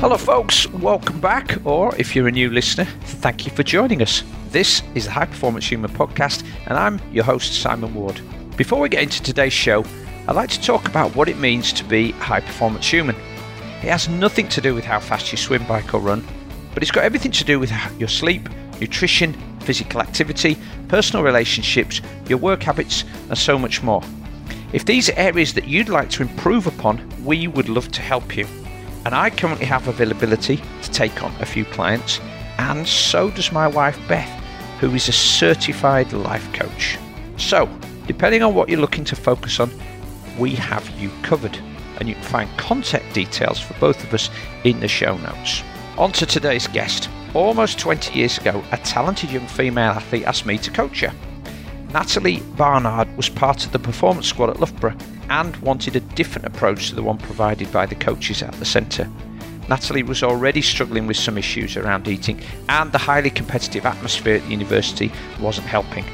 Hello, folks. Welcome back. Or if you're a new listener, thank you for joining us. This is the High Performance Human Podcast, and I'm your host, Simon Ward. Before we get into today's show, I'd like to talk about what it means to be a high performance human. It has nothing to do with how fast you swim, bike, or run, but it's got everything to do with your sleep, nutrition, physical activity, personal relationships, your work habits, and so much more. If these are areas that you'd like to improve upon, we would love to help you and I currently have availability to take on a few clients, and so does my wife Beth, who is a certified life coach. So, depending on what you're looking to focus on, we have you covered, and you can find contact details for both of us in the show notes. On to today's guest. Almost 20 years ago, a talented young female athlete asked me to coach her. Natalie Barnard was part of the performance squad at Loughborough and wanted a different approach to the one provided by the coaches at the centre. Natalie was already struggling with some issues around eating, and the highly competitive atmosphere at the university wasn't helping.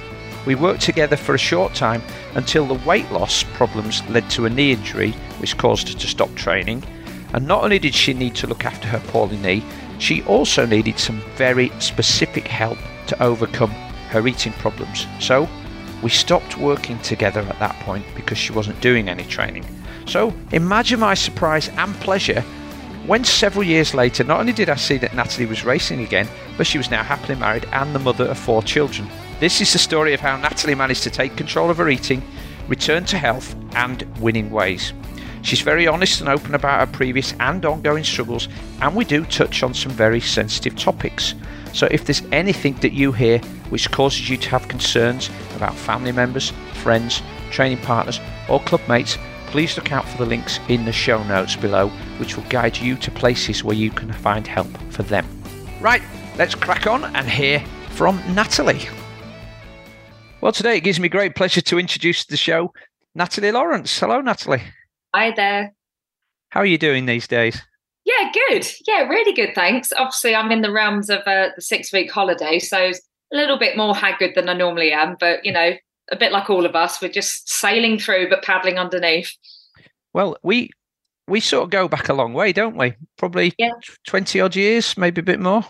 We worked together for a short time until the weight loss problems led to a knee injury, which caused her to stop training. And not only did she need to look after her poorly knee, she also needed some very specific help to overcome her eating problems. So we stopped working together at that point because she wasn't doing any training. So imagine my surprise and pleasure when several years later, not only did I see that Natalie was racing again, but she was now happily married and the mother of four children. This is the story of how Natalie managed to take control of her eating, return to health, and winning ways. She's very honest and open about her previous and ongoing struggles, and we do touch on some very sensitive topics. So if there's anything that you hear which causes you to have concerns about family members, friends, training partners, or club mates, please look out for the links in the show notes below, which will guide you to places where you can find help for them. Right, let's crack on and hear from Natalie. Well, today it gives me great pleasure to introduce the show Natalie Lawrence. Hello, Natalie. Hi there. How are you doing these days? Yeah, good. Yeah, really good. Thanks. Obviously, I'm in the realms of uh, the six week holiday, so a little bit more haggard than I normally am. But you know, a bit like all of us, we're just sailing through, but paddling underneath. Well, we we sort of go back a long way, don't we? Probably yeah. twenty odd years, maybe a bit more.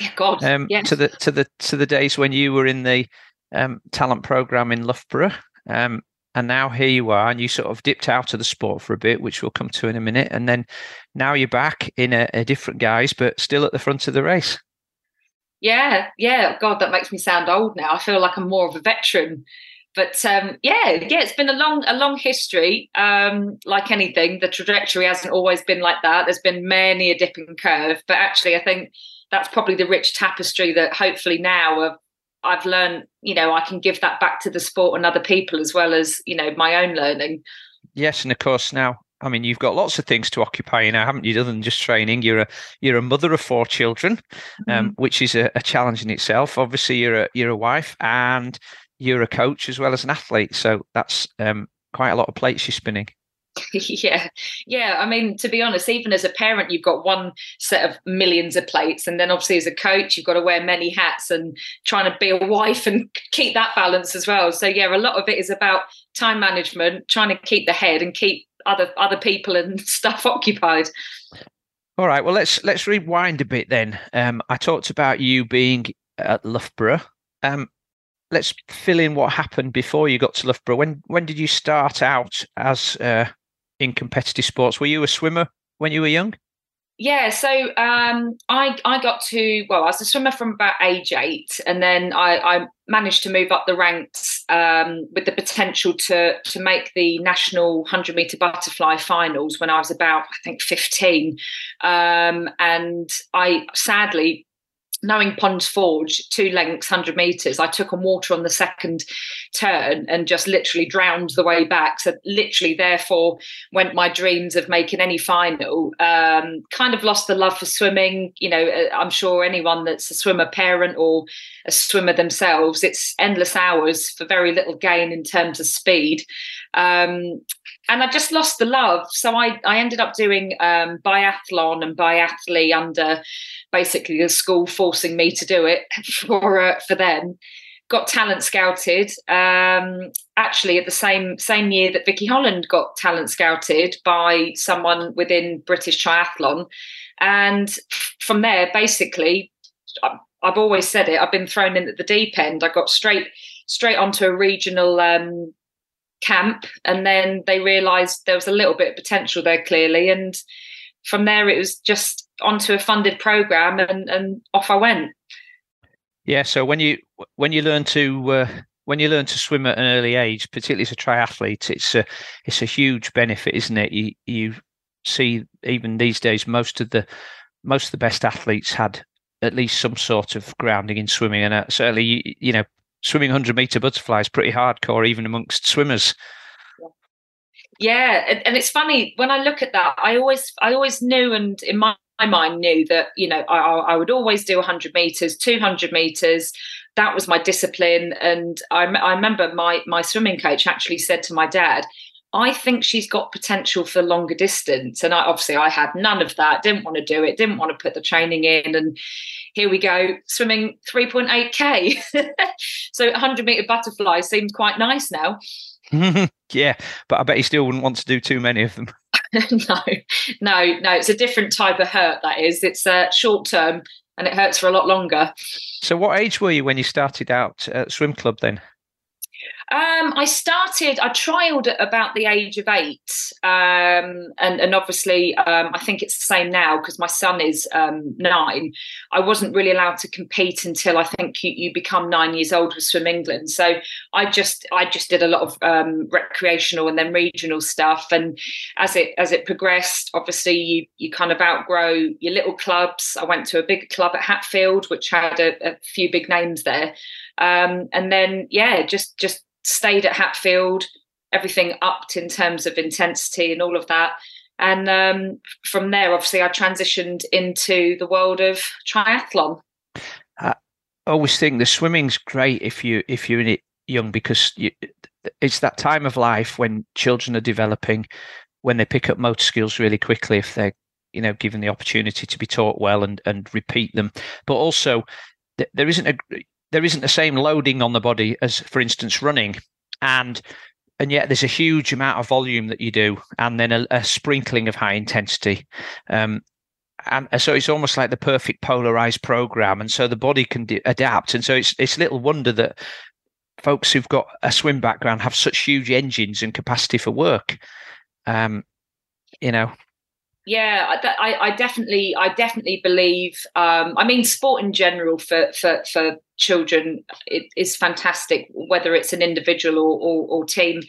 Yeah, God. Um, yes. To the to the to the days when you were in the um, talent program in Loughborough. Um, and now here you are and you sort of dipped out of the sport for a bit which we'll come to in a minute. And then now you're back in a, a different guise but still at the front of the race. Yeah yeah. God that makes me sound old now. I feel like i'm more of a veteran. But um, yeah yeah it's been a long a long history um, like anything. The trajectory hasn't always been like that. There's been many a dipping curve. But actually i think that's probably the rich tapestry that hopefully now of I've learned, you know, I can give that back to the sport and other people as well as, you know, my own learning. Yes, and of course now, I mean, you've got lots of things to occupy you now, haven't you? Other than just training, you're a you're a mother of four children, um, mm-hmm. which is a, a, challenge in itself. Obviously, you're a you're a wife and you're a coach as well as an athlete, so that's um, quite a lot of plates you're spinning. yeah. Yeah i mean to be honest even as a parent you've got one set of millions of plates and then obviously as a coach you've got to wear many hats and trying to be a wife and keep that balance as well. So yeah a lot of it is about time management trying to keep the head and keep other other people and stuff occupied. All right well let's let's rewind a bit then. Um, i talked about you being at loughborough. Um, let's fill in what happened before you got to loughborough. When when did you start out as uh, in competitive sports. Were you a swimmer when you were young? Yeah, so um, I I got to well, I was a swimmer from about age eight, and then I, I managed to move up the ranks um, with the potential to to make the national hundred meter butterfly finals when I was about I think fifteen, um, and I sadly knowing Ponds Forge, two lengths, 100 meters, I took on water on the second turn and just literally drowned the way back. So, literally, therefore, went my dreams of making any final. Um, kind of lost the love for swimming. You know, uh, I'm sure anyone that's a swimmer parent or a swimmer themselves, it's endless hours for very little gain in terms of speed. Um, and I just lost the love. So I, I ended up doing um, biathlon and biathlete under basically the school forcing me to do it for uh, for them. got talent scouted. Um, actually, at the same same year that Vicky Holland got talent scouted by someone within British Triathlon, and from there, basically, I've always said it. I've been thrown in at the deep end. I got straight straight onto a regional um, camp, and then they realised there was a little bit of potential there clearly, and from there it was just onto a funded program, and, and off I went. Yeah. So when you when you learn to uh, when you learn to swim at an early age, particularly as a triathlete, it's a it's a huge benefit, isn't it? You you see even these days most of the most of the best athletes had at least some sort of grounding in swimming, and uh, certainly you, you know swimming 100 meter butterfly is pretty hardcore even amongst swimmers. Yeah and, it's funny when i look at that i always i always knew and in my, my mind knew that you know I, I would always do 100 meters 200 meters. That was my discipline and I, I remember my my swimming coach actually said to my dad I think she's got potential for longer distance. And I obviously I had none of that, didn't want to do it, didn't want to put the training in. And here we go, swimming 3.8K. so 100 meter butterfly seems quite nice now. yeah, but I bet you still wouldn't want to do too many of them. no, no, no. It's a different type of hurt, that is. It's uh, short term and it hurts for a lot longer. So, what age were you when you started out at swim club then? Um, I started, I trialed at about the age of eight. Um, and, and obviously, um, I think it's the same now because my son is um, nine. I wasn't really allowed to compete until I think you, you, become nine years old with Swim England. So I just, I just did a lot of um, recreational and then regional stuff. And as it, as it progressed, obviously you, you kind of outgrow your little clubs. I went to a big club at Hatfield, which had a, a few big names there. Um, and then, yeah, just, just stayed at Hatfield, everything upped in terms of intensity and all of that. And um, from there, obviously, I transitioned into the world of triathlon. I always think the swimming's great if you if you're in it young because you, it's that time of life when children are developing, when they pick up motor skills really quickly if they're you know given the opportunity to be taught well and and repeat them. But also, there isn't a there isn't the same loading on the body as, for instance, running, and and yet there's a huge amount of volume that you do, and then a, a sprinkling of high intensity. Um, and so it's almost like the perfect polarized program, and so the body can de- adapt. And so it's it's little wonder that folks who've got a swim background have such huge engines and capacity for work. Um, you know, yeah I, I, definitely i definitely believe um, i mean sport in general for for for children it is fantastic whether it's an individual or, or, or team.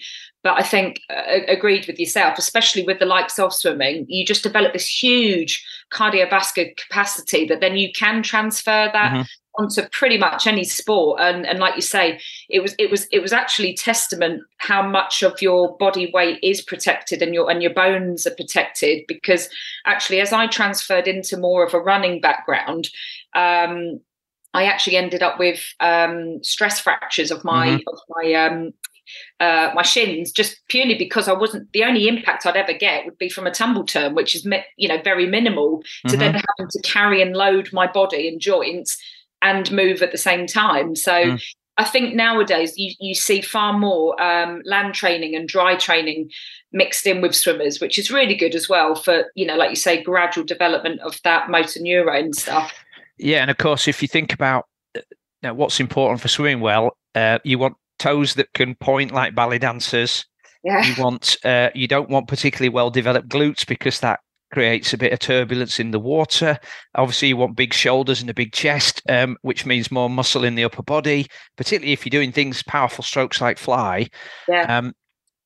But i think uh, agreed with yourself especially with the likes of swimming you just develop this huge cardiovascular capacity that then you can transfer that mm-hmm. onto pretty much any sport. And and like you say it was it was it was actually testament how much of your body weight is protected and your and your bones are protected because actually as i transferred into more of a running background um, I actually ended up with um, stress fractures of my mm-hmm. of my um, uh, my shins just purely because I wasn't the only impact I'd ever get would be from a tumble turn, which is you know very minimal. Mm-hmm. To then having to carry and load my body and joints and move at the same time. So mm. I think nowadays you, you see far more um, land training and dry training mixed in with swimmers, which is really good as well for, you know, like you say, gradual development of that motor neurone stuff. Yeah. And of course, if you think about uh, you know, what's important for swimming well, uh, you want toes that can point like ballet dancers. Yeah. You want uh, you don't want particularly well developed glutes because that creates a bit of turbulence in the water. Obviously, you want big shoulders and a big chest, um, which means more muscle in the upper body, particularly if you're doing things powerful strokes like fly. Yeah. Um,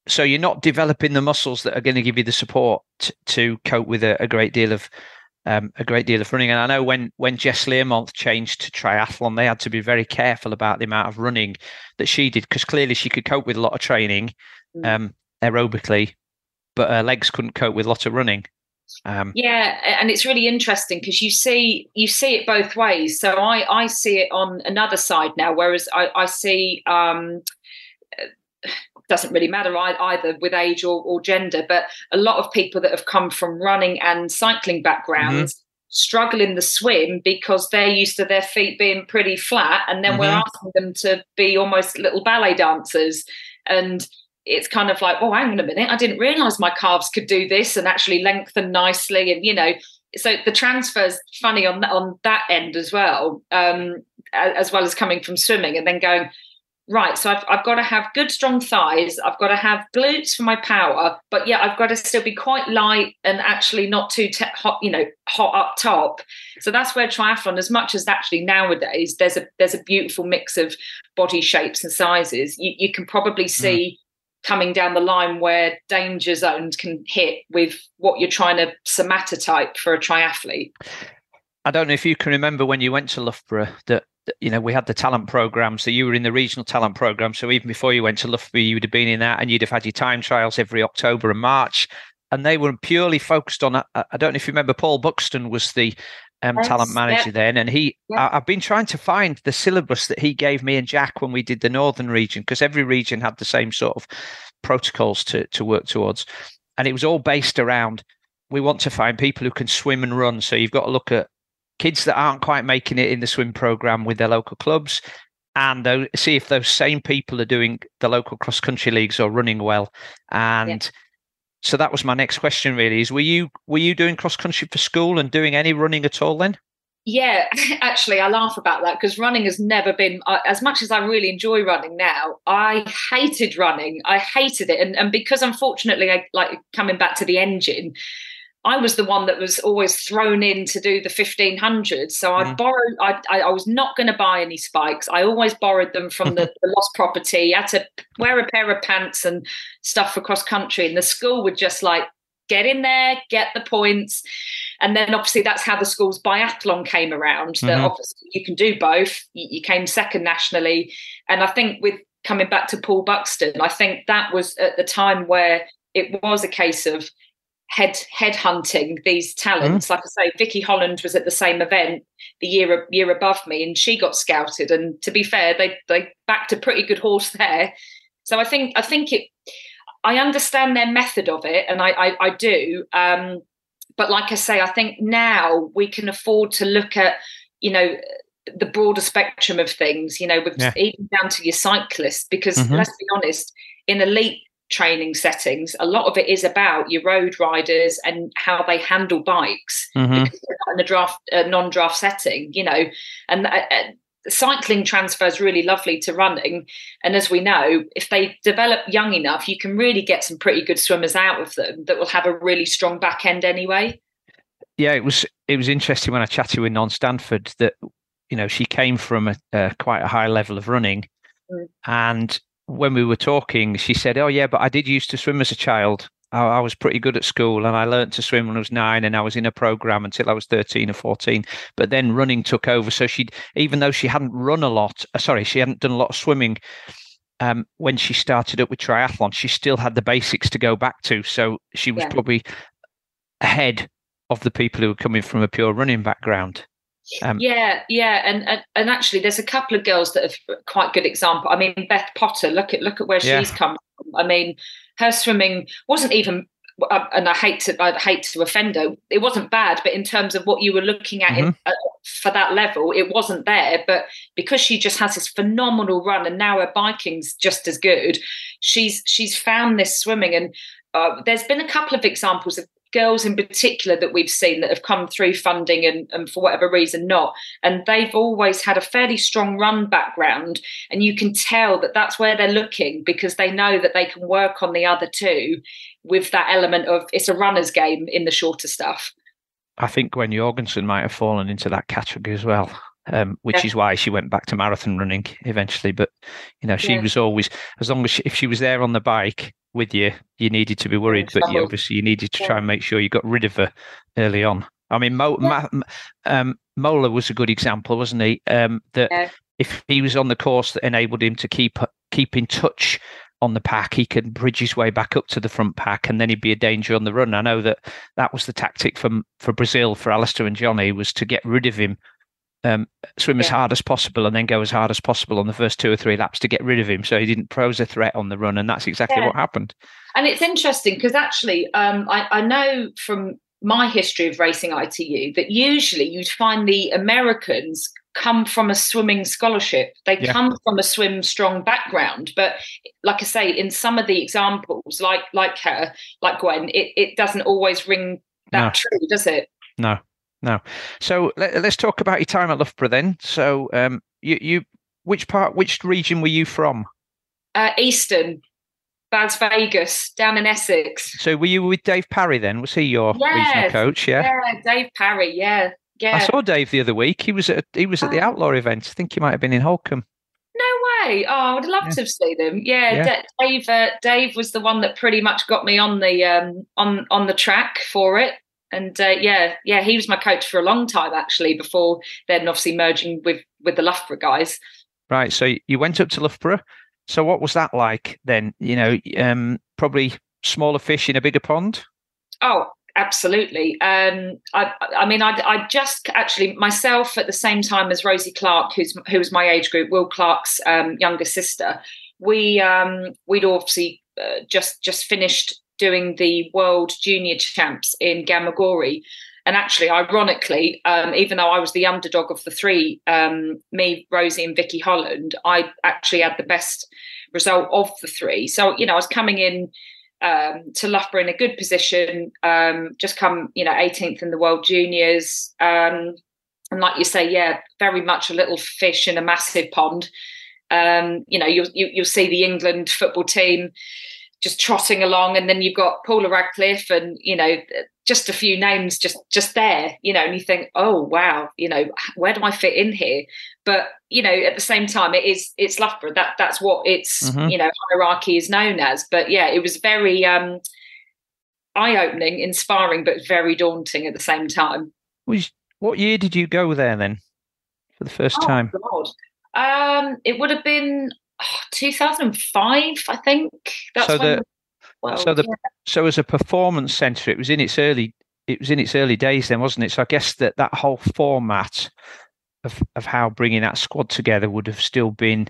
so you're not developing the muscles that are going to give you the support t- to cope with a, a great deal of um, a great deal of running. And I know when when Jess Learmonth changed to triathlon, they had to be very careful about the amount of running that she did because clearly she could cope with a lot of training mm. um, aerobically, but her legs couldn't cope with a lot of running. Um, yeah, and it's really interesting because you see you see it both ways. So I I see it on another side now, whereas I I see um, doesn't really matter either with age or, or, gender, but a lot of people that have come from running and cycling backgrounds. Mm-hmm. struggle in the swim because they're used to their feet being pretty flat and then mm-hmm. we're asking them to be almost little ballet dancers and it's kind of like oh hang on a minute i didn't realize my calves could do this and actually lengthen nicely and you know so the transfer's funny on on that end as well um, as well as coming from swimming and then going right so I've, I've got to have good strong thighs i've got to have glutes for my power but yeah i've got to still be quite light and actually not too te- hot you know hot up top so that's where triathlon as much as actually nowadays there's a there's a beautiful mix of body shapes and sizes you, you can probably mm. see mm. coming down the line where danger zones can hit with what you're trying to somatotype for a triathlete I don't know if you can remember when you went to Loughborough that you know, we had the talent program. So you were in the regional talent program. So even before you went to Loughborough, you would have been in that and you'd have had your time trials every October and March. And they were purely focused on, I don't know if you remember, Paul Buxton was the um, yes, talent manager then. And he, I, I've been trying to find the syllabus that he gave me and Jack when we did the Northern region, because every region had the same sort of protocols to, to work towards. And it was all based around we want to find people who can swim and run. So you've got to look at kids that aren't quite making it in the swim program with their local clubs and see if those same people are doing the local cross country leagues or running well. And yeah. so that was my next question really is were you were you doing cross country for school and doing any running at all then? Yeah actually i laugh about that because running has never been as much as i really enjoy running now i hated running. I hated it and, and because unfortunately i like coming back to the engine I was the one that was always thrown in to do the 1500s. So I mm. borrowed, I, I, was not going to buy any spikes. I always borrowed them from the, the lost property. I had to wear a pair of pants and stuff across country. And the school would just like, get in there, get the points. And then obviously that's how the school's biathlon came around. That mm-hmm. obviously you can do both. You, you came second nationally. And I think with coming back to Paul Buxton, I think that was at the time where it was a case of head head hunting these talents. Mm. Like I say, Vicky Holland was at the same event the year year above me, and she got scouted. And to be fair, they they backed a pretty good horse there. So I think I think it. I understand their method of it, and I I, I do. Um, but like I say, I think now we can afford to look at you know the broader spectrum of things. You know, with yeah. even down to your cyclists, because mm-hmm. let's be honest, in elite training settings, a lot of it is about your road riders and how they handle bikes mm-hmm. because they're not in a draft, a non-draft setting, you know. And uh, uh, cycling transfers really lovely to running. And as we know, if they develop young enough, you can really get some pretty good swimmers out of them that will have a really strong back end anyway. Yeah, it was it was interesting when I chatted with Non Stanford that you know she came from a, a quite a high level of running, mm. and when we were talking, she said, "Oh yeah, but I did used to swim as a child. I, I, was pretty good at school, and I learned to swim when I was nine, and I was in a program until I was thirteen or fourteen. But then running took over. So she, even though she hadn't run a lot, uh, sorry, she hadn't done a lot of swimming." Um, when she started up with triathlon, she still had the basics to go back to. So she was yeah. probably ahead of the people who were coming from a pure running background. Um, yeah, yeah, and, and, and actually, there's a couple of girls that have quite good example. I mean, Beth Potter. Look at look at where yeah. she's come from. I mean, her swimming wasn't even. Uh, and I hate to I hate to offend her. It wasn't bad, but in terms of what you were looking at mm-hmm. in, uh, for that level, it wasn't there. But because she just has this phenomenal run, and now her biking's just as good, she's she's found this swimming. And uh, there's been a couple of examples of girls in particular that we've seen that have come through funding and, and for whatever reason not. And they've always had a fairly strong run background and you can tell that that's where they're looking because they know that they can work on the other two with that element of it's a runner's game in the shorter stuff. I think gwen jorgensen might have fallen into that category as well um, which yeah. is why she went back to marathon running eventually. But you know, she yeah. was always as long as she, if she was there on the bike with you, you needed to be worried. But you, obviously, you needed to try and make sure you got rid of her early on. I mean, Mo, Ma, um, Mola was a good example, wasn't he? Um, that if he was on the course that enabled him to keep keep in touch on the pack, he could bridge his way back up to the front pack, and then he'd be a danger on the run. I know that that was the tactic for for Brazil for Alistair and Jonny was to get rid of him um, swim yeah. as hard as possible and then go as hard as possible on the first two or three laps to get rid of him so he didn't pose a threat on the run and that's exactly yeah. what happened and it's interesting because actually um, I, I, know from my history of racing ITU that usually you'd find the Americans come from a swimming scholarship. They yeah. come from a swim strong background. But like I say, in some of the examples, like like her, like Gwen, it, it doesn't always ring that no. true, does it? No, no. So let, us talk about your time at Loughborough then. So um, you you which part, which region were you from? Uh, Eastern. Basvegas, down in Essex. So were you with Dave Parry then? Was he your yes, regional coach? Yeah. Yeah, Dave Parry. Yeah, yeah. I saw Dave the other week. He was at he was at the oh. Outlaw event. I think he might have been in Holkham. No way! Oh, I would love yeah. to have seen him. Yeah, yeah. Dave. Uh, Dave was the one that pretty much got me on the um, on on the track for it. And uh, yeah, yeah, he was my coach for a long time actually. Before then, obviously merging with with the Loughborough guys. Right. So you went up to Loughborough. So what was that like then? You know, um, probably smaller fish in a bigger pond. Oh, absolutely. Um, I, I, mean, I, I, just actually myself at the same time as Rosie Clark, who's who was my age group, Will Clark's um, younger sister. We um, we'd obviously uh, just just finished doing the World Junior Champs in Gamagori, and actually, ironically, um, even though I was the underdog of the three, um, me, Rosie, and Vicky Holland, I actually had the best result of the three. So, you know, I was coming in um, to Loughborough in a good position, um, just come, you know, 18th in the World Juniors. Um, and like you say, yeah, very much a little fish in a massive pond. Um, you know, you'll, you, will you will see the England football team just trotting along and then you've got Paula Radcliffe and you know just a few names just just there you know and you think oh wow you know where do I fit in here? But you know at the same time it is it's Loughborough. That that's what its mm-hmm. you know hierarchy is known as. But yeah it was very um eye-opening inspiring but very daunting at the same time. Was what year did you go there then for the first oh, time? God. um it would have been 2005, I think. That's so the, well, so the yeah. so as a performance centre, it was in its early it was in its early days then, wasn't it? So I guess that that whole format of of how bringing that squad together would have still been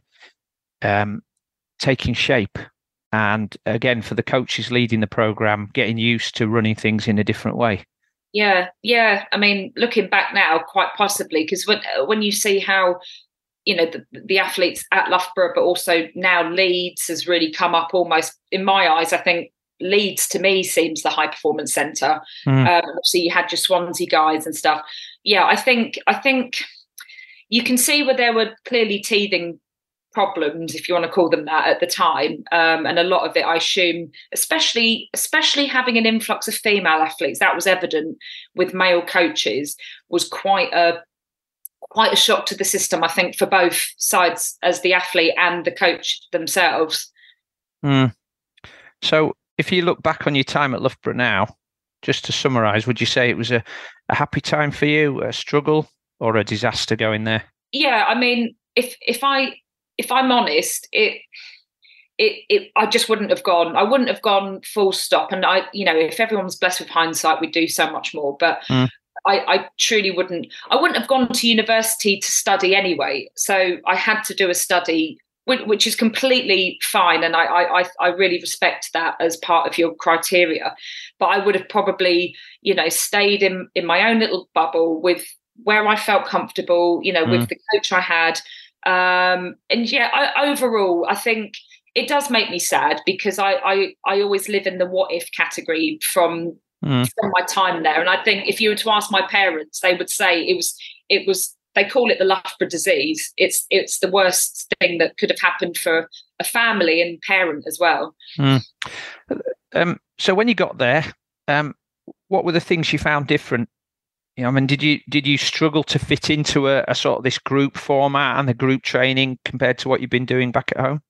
um, taking shape. And again, for the coaches leading the program, getting used to running things in a different way. Yeah, yeah. I mean, looking back now, quite possibly, because when when you see how you know the, the, athletes at Loughborough, but also now Leeds has really come up almost in my eyes. I think Leeds to me seems the high performance centre. Mm. Um, obviously, you had your Swansea guys and stuff. Yeah, I think I think you can see where there were clearly teething problems, if you want to call them that, at the time, um, and a lot of it, I assume, especially especially having an influx of female athletes, that was evident with male coaches, was quite a quite a shock to the system, I think, for both sides as the athlete and the coach themselves. Mm. So, if you look back on your time at Loughborough now, just to summarise, would you say it was a, a happy time for you, a struggle, or a disaster going there? Yeah, I mean, if if I if I'm honest, it it, it I just wouldn't have gone. I wouldn't have gone full stop. And I, you know, if everyone's blessed with hindsight, we'd do so much more. But mm. I, I, truly wouldn't. I wouldn't have gone to university to study anyway. So I had to do a study, which, is completely fine, and I, I, I really respect that as part of your criteria. But I would have probably, you know, stayed in in my own little bubble with where I felt comfortable, you know, mm. with the coach I had. Um, and yeah, I, overall, I think it does make me sad because I, I I always live in the what if category from mm. from my time there. And I think if you were to ask my parents, they would say it was it was they call it the Loughborough disease. It's it's the worst thing that could have happened for a family and parent as well. Mm. Um, so when you got there, um, what were the things you found different? You know, I mean, did you did you struggle to fit into a, a sort of this group format and the group training compared to what you've been doing back at home?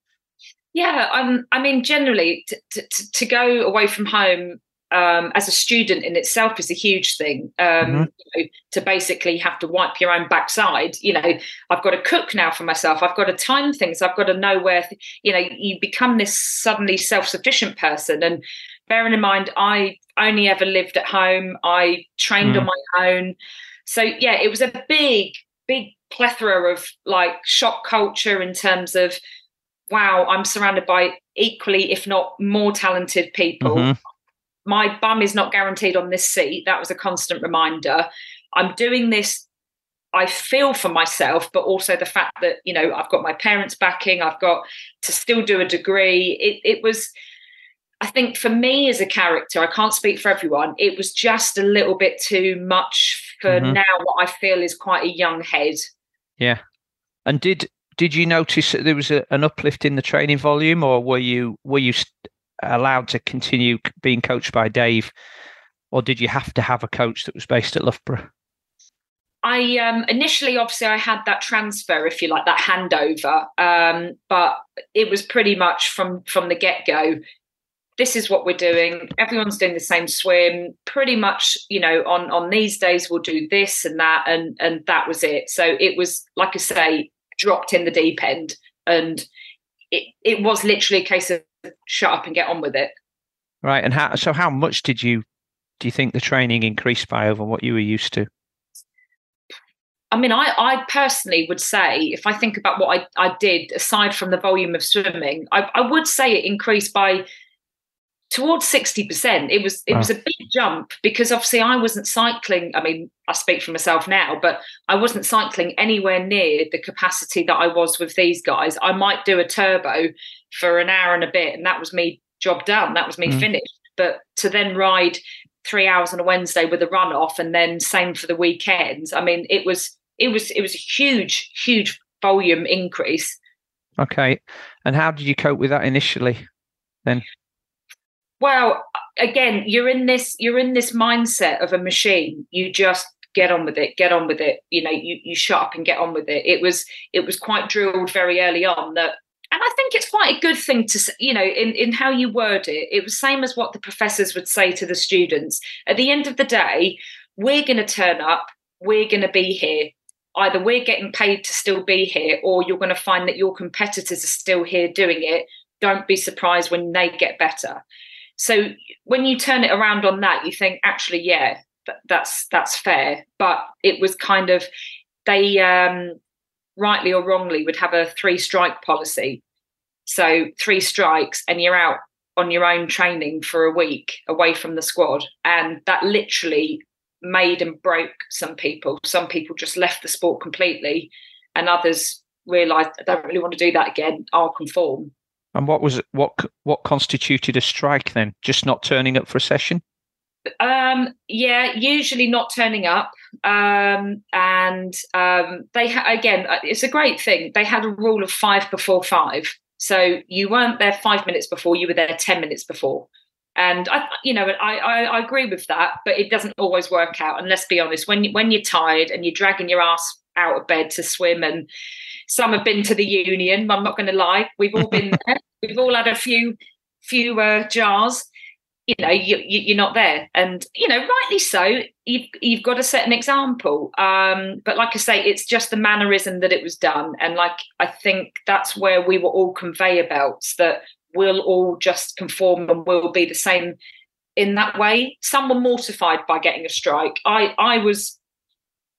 Yeah, um, I mean, generally, to, to, to go away from home um, as a student in itself is a huge thing. Um, mm-hmm. you know, to basically have to wipe your own backside. You know, I've got to cook now for myself. I've got to time things. I've got to know where. Th- you know, you become this suddenly self-sufficient person. And bearing in mind, I only ever lived at home. I trained mm. on my own. So yeah, it was a big, big plethora of like shock culture in terms of wow, I'm surrounded by equally, if not more talented people. Mm-hmm my bum is not guaranteed on this seat. That was a constant reminder. I'm doing this I feel for myself, but also the fact that you know I've got my parents backing, I've got to still do a degree. It, it was, I think, for me as a character, I can't speak for everyone. It was just a little bit too much for mm-hmm. now. What I feel is quite a young head. Yeah, and did did you notice that there was a, an uplift in the training volume, or were you were you allowed to continue being coached by Dave, or did you have to have a coach that was based at Loughborough? I um, initially, obviously, I had that transfer, if you like, that handover. Um, but it was pretty much from from the get go. This is what we're doing. Everyone's doing the same swim. Pretty much, you know, on on these days we'll do this and that, and and that was it. So it was, like I say, dropped in the deep end, and it it was literally a case of shut up and get on with it. Right. And how? So how much did you do you think the training increased by over what you were used to? I mean, I, I personally would say, if I think about what I, I did aside from the volume of swimming, I, I would say it increased by towards 60%. It was it wow. was a big jump because obviously I wasn't cycling. I mean, I speak for myself now, but I wasn't cycling anywhere near the capacity that I was with these guys. I might do a turbo for an hour and a bit, and that was me job done. That was me mm. finished. But to then ride three hours on a Wednesday with a run off and then same for the weekends. I mean, it was it was it was a huge huge volume increase okay and how did you cope with that initially then well again you're in this you're in this mindset of a machine you just get on with it get on with it you know you, you shut up and get on with it it was it was quite drilled very early on that and I think it's quite a good thing to, you know, in, in how you word it. It was same as what the professors would say to the students. At the end of the day, we're going to turn up, we're going to be here. Either we're getting paid to still be here or you're going to find that your competitors are still here doing it. Don't be surprised when they get better. So when you turn it around on that you think actually yeah that's that's fair. But it was kind of they um, rightly or wrongly would have a three strike policy so three strikes and you're out on your own training for a week away from the squad and that literally made and broke some people. Some people just left the sport completely, and others realised I don't really want to do that again. I'll conform. And what was what what constituted a strike then? Just not turning up for a session? Um, yeah, usually not turning up. Um, and um, they ha- again, uh, it's a great thing. They had a rule of five before five, so you weren't there five minutes before; you were there ten minutes before. And I, you know, I, I, I agree with that, but it doesn't always work out. And let's be honest, when you, when you're tired and you're dragging your ass out of bed to swim, and some have been to the union. I'm not going to lie, we've all been there. We've all had a few few uh, jars. You know, you, you, are not there, and you know, rightly so. You've you've got to set an example. Um, but like I say, it's just the mannerism that it was done, and like I think that's where we were all conveyor belts that we'll all just conform and we'll be the same in that way. Some were mortified by getting a strike. I, I was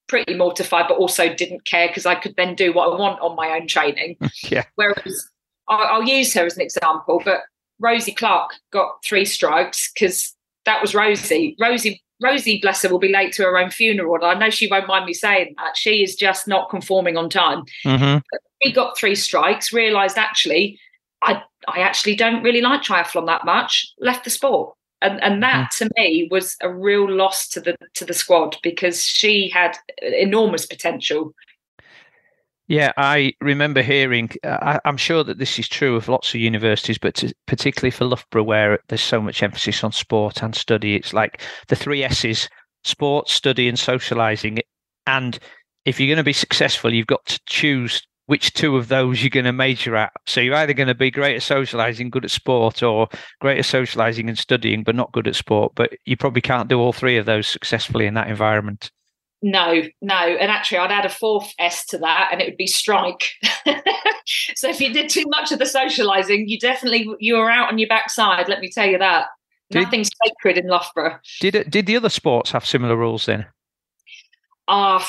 pretty mortified, but also didn't care because I could then do what I want on my own training. yeah. Whereas I'll, I'll use her as an example, but Rosie Clark got three strikes because that was Rosie. Rosie Rosie, bless her, will be late to her own funeral. And I know she won't mind me saying that. She is just not conforming on time. Mm-hmm. We got three strikes, realised actually I I actually don't really like triathlon that much. Left the sport, and and that mm. to me was a real loss to the to the squad because she had enormous potential. Yeah, I remember hearing. Uh, I, am sure that this is true of lots of universities, but to, particularly for Loughborough, where there's so much emphasis on sport and study, it's like the three S's: sport, study, and socialising. And if you're going to be successful, you've got to choose which two of those you're going to major at. So you're either going to be great at socializing, good at sport, or great at socializing and studying, but not good at sport. But you probably can't do all three of those successfully in that environment. No, no. And actually, I'd add a fourth S to that, and it would be strike. so if you did too much of the socializing, you definitely you were out on your backside. Let me tell you that. Did, Nothing's sacred in Loughborough. Did did the other sports have similar rules then? Ah, uh,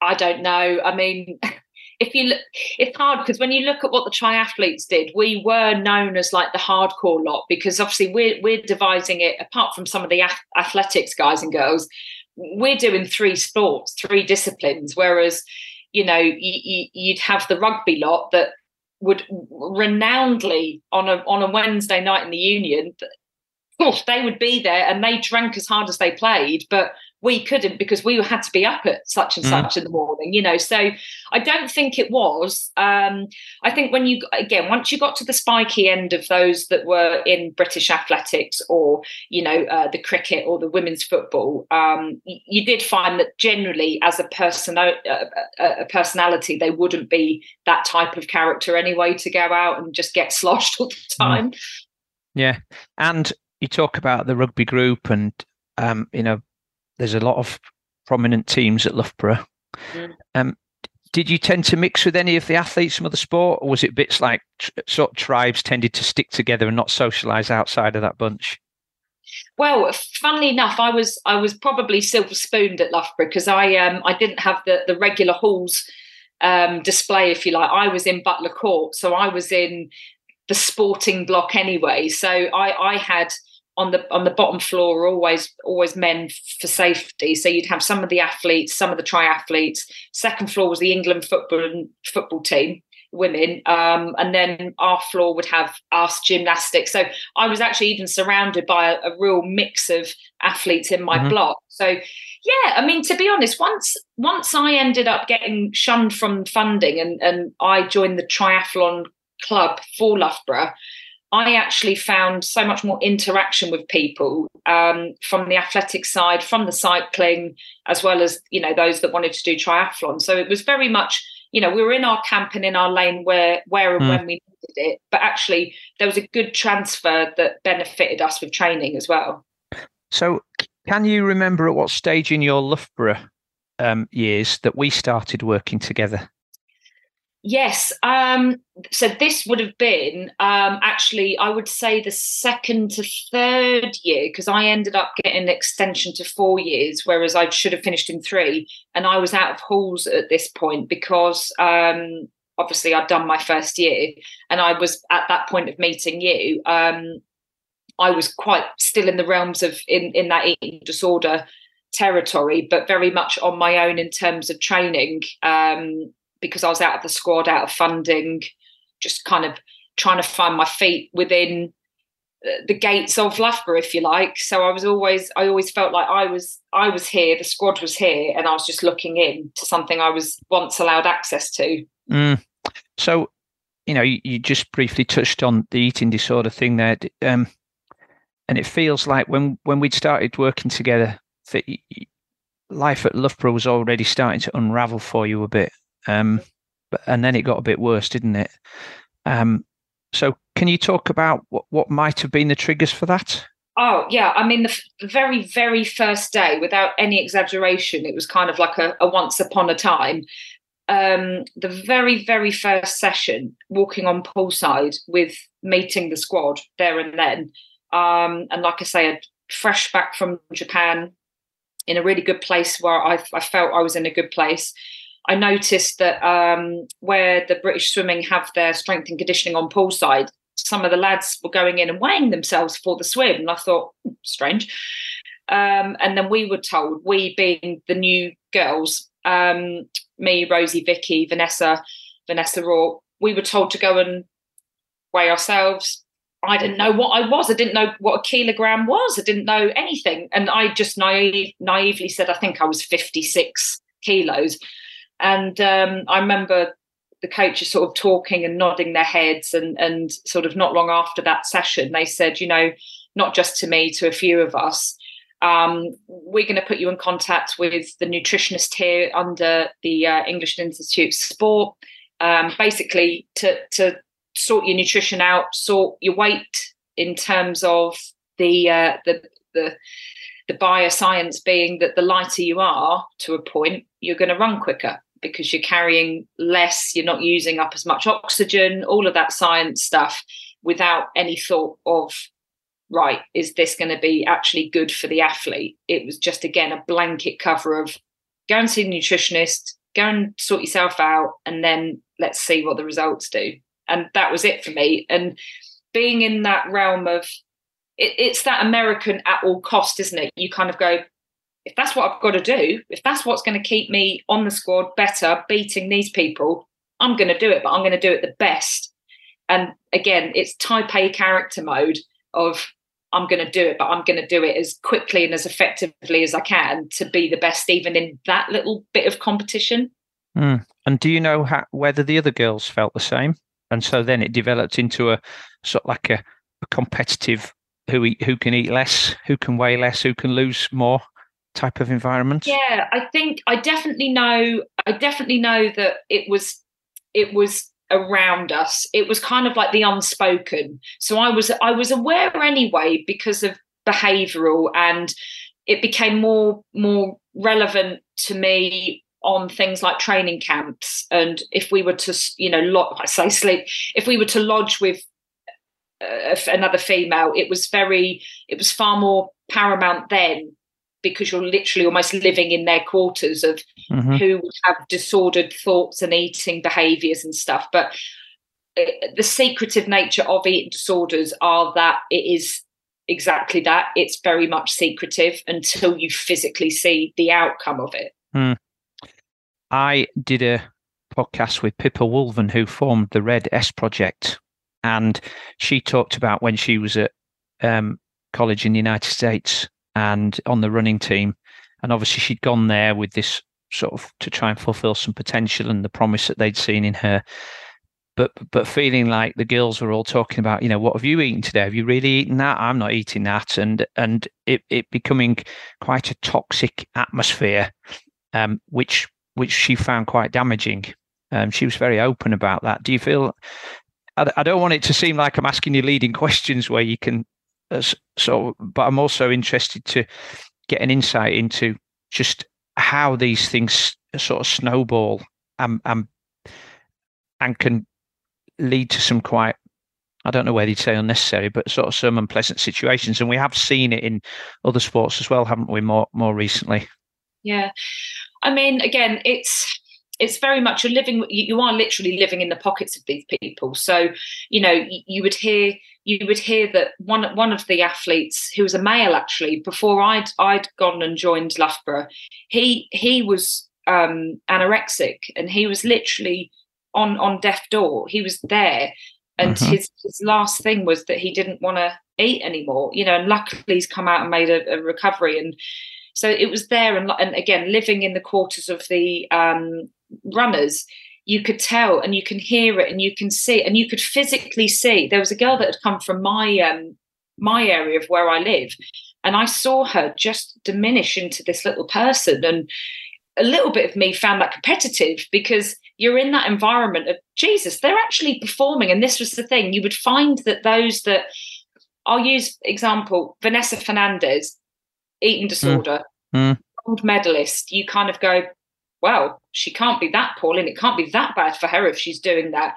I don't know. I mean, if you look, it's hard because when you look at what the triathletes did, we were known as like the hardcore lot because obviously we're we're devising it apart from some of the athletics guys and girls, we're doing three sports, three disciplines, whereas you know you, you'd have the rugby lot that would renownedly on a on a Wednesday night in the Union, oh, they would be there and they drank as hard as they played, but we couldn't because we had to be up at such and mm. such in the morning you know so i don't think it was um, i think when you again once you got to the spiky end of those that were in british athletics or you know uh, the cricket or the women's football um, you, you, did find that generally as a person uh, a personality they wouldn't be that type of character anyway to go out and just get sloshed all the mm. time mm. yeah and you talk about the rugby group and um, you know there's a lot of prominent teams at Loughborough. Mm. Um, did you tend to mix with any of the athletes from other sport, or was it bits like sort of tribes tended to stick together and not socialise outside of that bunch? Well, funnily enough, I was I was probably silver spooned at Loughborough because I um I didn't have the the regular halls um, display, if you like. I was in Butler Court, so I was in the sporting block anyway. So I I had on the on the bottom floor are always always men for safety. So you'd have some of the athletes, some of the triathletes. Second floor was the England football football team, women, um, and then our floor would have us gymnastics. So I was actually even surrounded by a, a real mix of athletes in my mm-hmm. block. So yeah, I mean to be honest, once once I ended up getting shunned from funding and and I joined the triathlon club for Loughborough I actually found so much more interaction with people um, from the athletic side, from the cycling, as well as you know those that wanted to do triathlon. So it was very much you know we were in our camp and in our lane where where and mm. when we needed it, but actually there was a good transfer that benefited us with training as well. So can you remember at what stage in your Loughborough um, years that we started working together? Yes. Um, so this would have been um, actually, I would say, the second to third year because I ended up getting an extension to four years, whereas I should have finished in three. And I was out of halls at this point because um, obviously I'd done my first year and I was at that point of meeting you. Um, I was quite still in the realms of in, in that eating disorder territory, but very much on my own in terms of training. Um, because I was out of the squad, out of funding, just kind of trying to find my feet within uh, the gates of Loughborough, if you like. So I was always, I always felt like I was, I was here, the squad was here, and I was just looking in to something I was once allowed access to. Mm. So, you know, you, you, just briefly touched on the eating disorder thing there, um, and it feels like when when we'd started working together, that life at Loughborough was already starting to unravel for you a bit. Um, but, and then it got a bit worse, didn't it? Um, so, can you talk about what, what might have been the triggers for that? Oh, yeah. I mean, the, the very, very first day, without any exaggeration, it was kind of like a, a once upon a time. Um, the very, very first session, walking on poolside with meeting the squad there and then. Um, and like I say, fresh back from Japan in a really good place where I, I felt I was in a good place. I noticed that um, where the British swimming have their strength and conditioning on poolside, some of the lads were going in and weighing themselves for the swim. And I thought, hmm, strange. Um, and then we were told, we being the new girls, um, me, Rosie, Vicky, Vanessa, Vanessa Raw, we were told to go and weigh ourselves. I didn't know what I was. I didn't know what a kilogram was. I didn't know anything. And I just naive, naively said, I think I was 56 kilos. And um, I remember the coaches sort of talking and nodding their heads, and and sort of not long after that session, they said, you know, not just to me, to a few of us. Um, we're going to put you in contact with the nutritionist here under the uh, English Institute Sport, um, basically to to sort your nutrition out, sort your weight in terms of the uh, the the the bioscience being that the lighter you are to a point, you're going to run quicker because you're carrying less, you're not using up as much oxygen, all of that science stuff without any thought of, right, is this going to be actually good for the athlete? It was just, again, a blanket cover of go and see a nutritionist, go and sort yourself out, and then let's see what the results do. And that was it for me. And being in that realm of it, it's that American at all cost, isn't it? You kind of go, if that's what I've got to do, if that's what's going to keep me on the squad better, beating these people, I'm going to do it, but I'm going to do it the best. And again, it's type A character mode of I'm going to do it, but I'm going to do it as quickly and as effectively as I can to be the best, even in that little bit of competition. Mm. And do you know how, whether the other girls felt the same? And so then it developed into a sort of like a, a competitive who eat, who can eat less, who can weigh less, who can lose more type of environment. Yeah, I think I definitely know. I definitely know that it was it was around us it was kind of like the unspoken so i was i was aware anyway because of behavioral and it became more more relevant to me on things like training camps and if we were to you know lo- i say sleep if we were to lodge with uh, another female it was very it was far more paramount then because you're literally almost living in their quarters of mm-hmm. who have disordered thoughts and eating behaviors and stuff. But uh, the secretive nature of eating disorders are that it is exactly that. It's very much secretive until you physically see the outcome of it. Mm. I did a podcast with Pippa Woolven, who formed the Red S Project, and she talked about when she was at um, college in the United States and on the running team. And obviously, she'd gone there with this sort of to try and fulfill some potential and the promise that they'd seen in her. But but feeling like the girls were all talking about, you know, what have you eaten today? Have you really eaten that? I'm not eating that, and and it it becoming quite a toxic atmosphere, um, which which she found quite damaging. Um, she was very open about that. Do you feel? I, I don't want it to seem like I'm asking you leading questions where you can Uh, so, but I'm also interested to get an insight into just how these things sort of snowball and and, and can lead to some quite I don't know whether you'd say unnecessary, but sort of some unpleasant situations. And we have seen it in other sports as well, haven't we? More more recently. Yeah, I mean, again, it's it's very much a living. You are literally living in the pockets of these people. So, you know, you would hear you would hear that one one of the athletes who was a male actually before I'd I'd gone and joined Loughborough, he he was um, anorexic and he was literally on on death door. He was there, and mm-hmm. his his last thing was that he didn't want to eat anymore. You know, and luckily he's come out and made a, a recovery and. So it was there, and, and again, living in the quarters of the um, runners, you could tell and you can hear it and you can see and you could physically see there was a girl that had come from my um my area of where I live and I saw her just diminish into this little person and a little bit of me found that competitive because you're in that environment of Jesus they're actually performing and this was the thing you would find that those that I'll use example Vanessa Fernandes eating mm. disorder mm. Mm. gold medalist you kind of go well, she can't be that poor and it can't be that bad for her if she's doing that.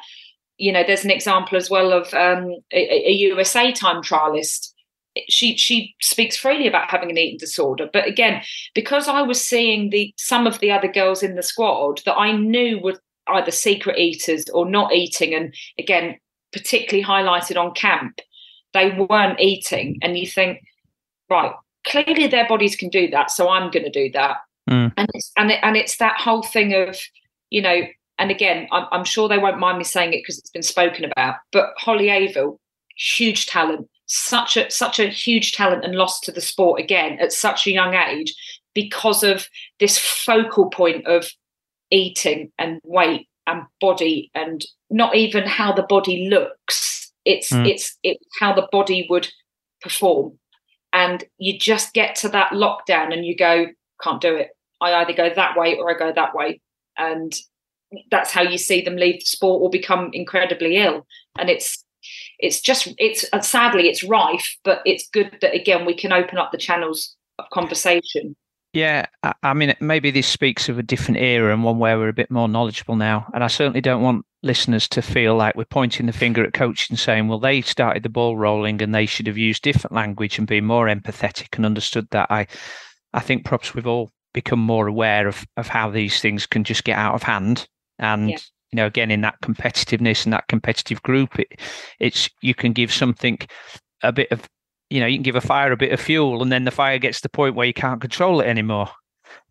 You know, there's an example as well of um, a, a, USA time trialist. She she speaks freely about having an eating disorder, but again, because I was seeing the some of the other girls in the squad that I knew were either secret eaters or not eating, and again, particularly highlighted on camp, they weren't eating, and you think, right, clearly their bodies can do that, so I'm going to do that Mm. And it's and it, and it's that whole thing of you know, and again, I'm, I'm sure they won't mind me saying it because it's been spoken about. But Holly Avil, huge talent, such a such a huge talent, and lost to the sport again at such a young age because of this focal point of eating and weight and body and not even how the body looks it's mm. it's it's how the body would perform and you just get to that lockdown and you go can't do it. I either go that way or I go that way. And that's how you see them leave the sport or become incredibly ill. And it's it's just it's uh, sadly it's rife, but it's good that again we can open up the channels of conversation. Yeah, I mean, maybe this speaks of a different era and one where we're a bit more knowledgeable now. And I certainly don't want listeners to feel like we're pointing the finger at coaches and saying, well, they started the ball rolling and they should have used different language and been more empathetic and understood that. I, I think perhaps we've all become more aware of of how these things can just get out of hand and yeah. you know again in that competitiveness and that competitive group it, it's you can give something a bit of you know you can give a fire a bit of fuel and then the fire gets to the point where you can't control it anymore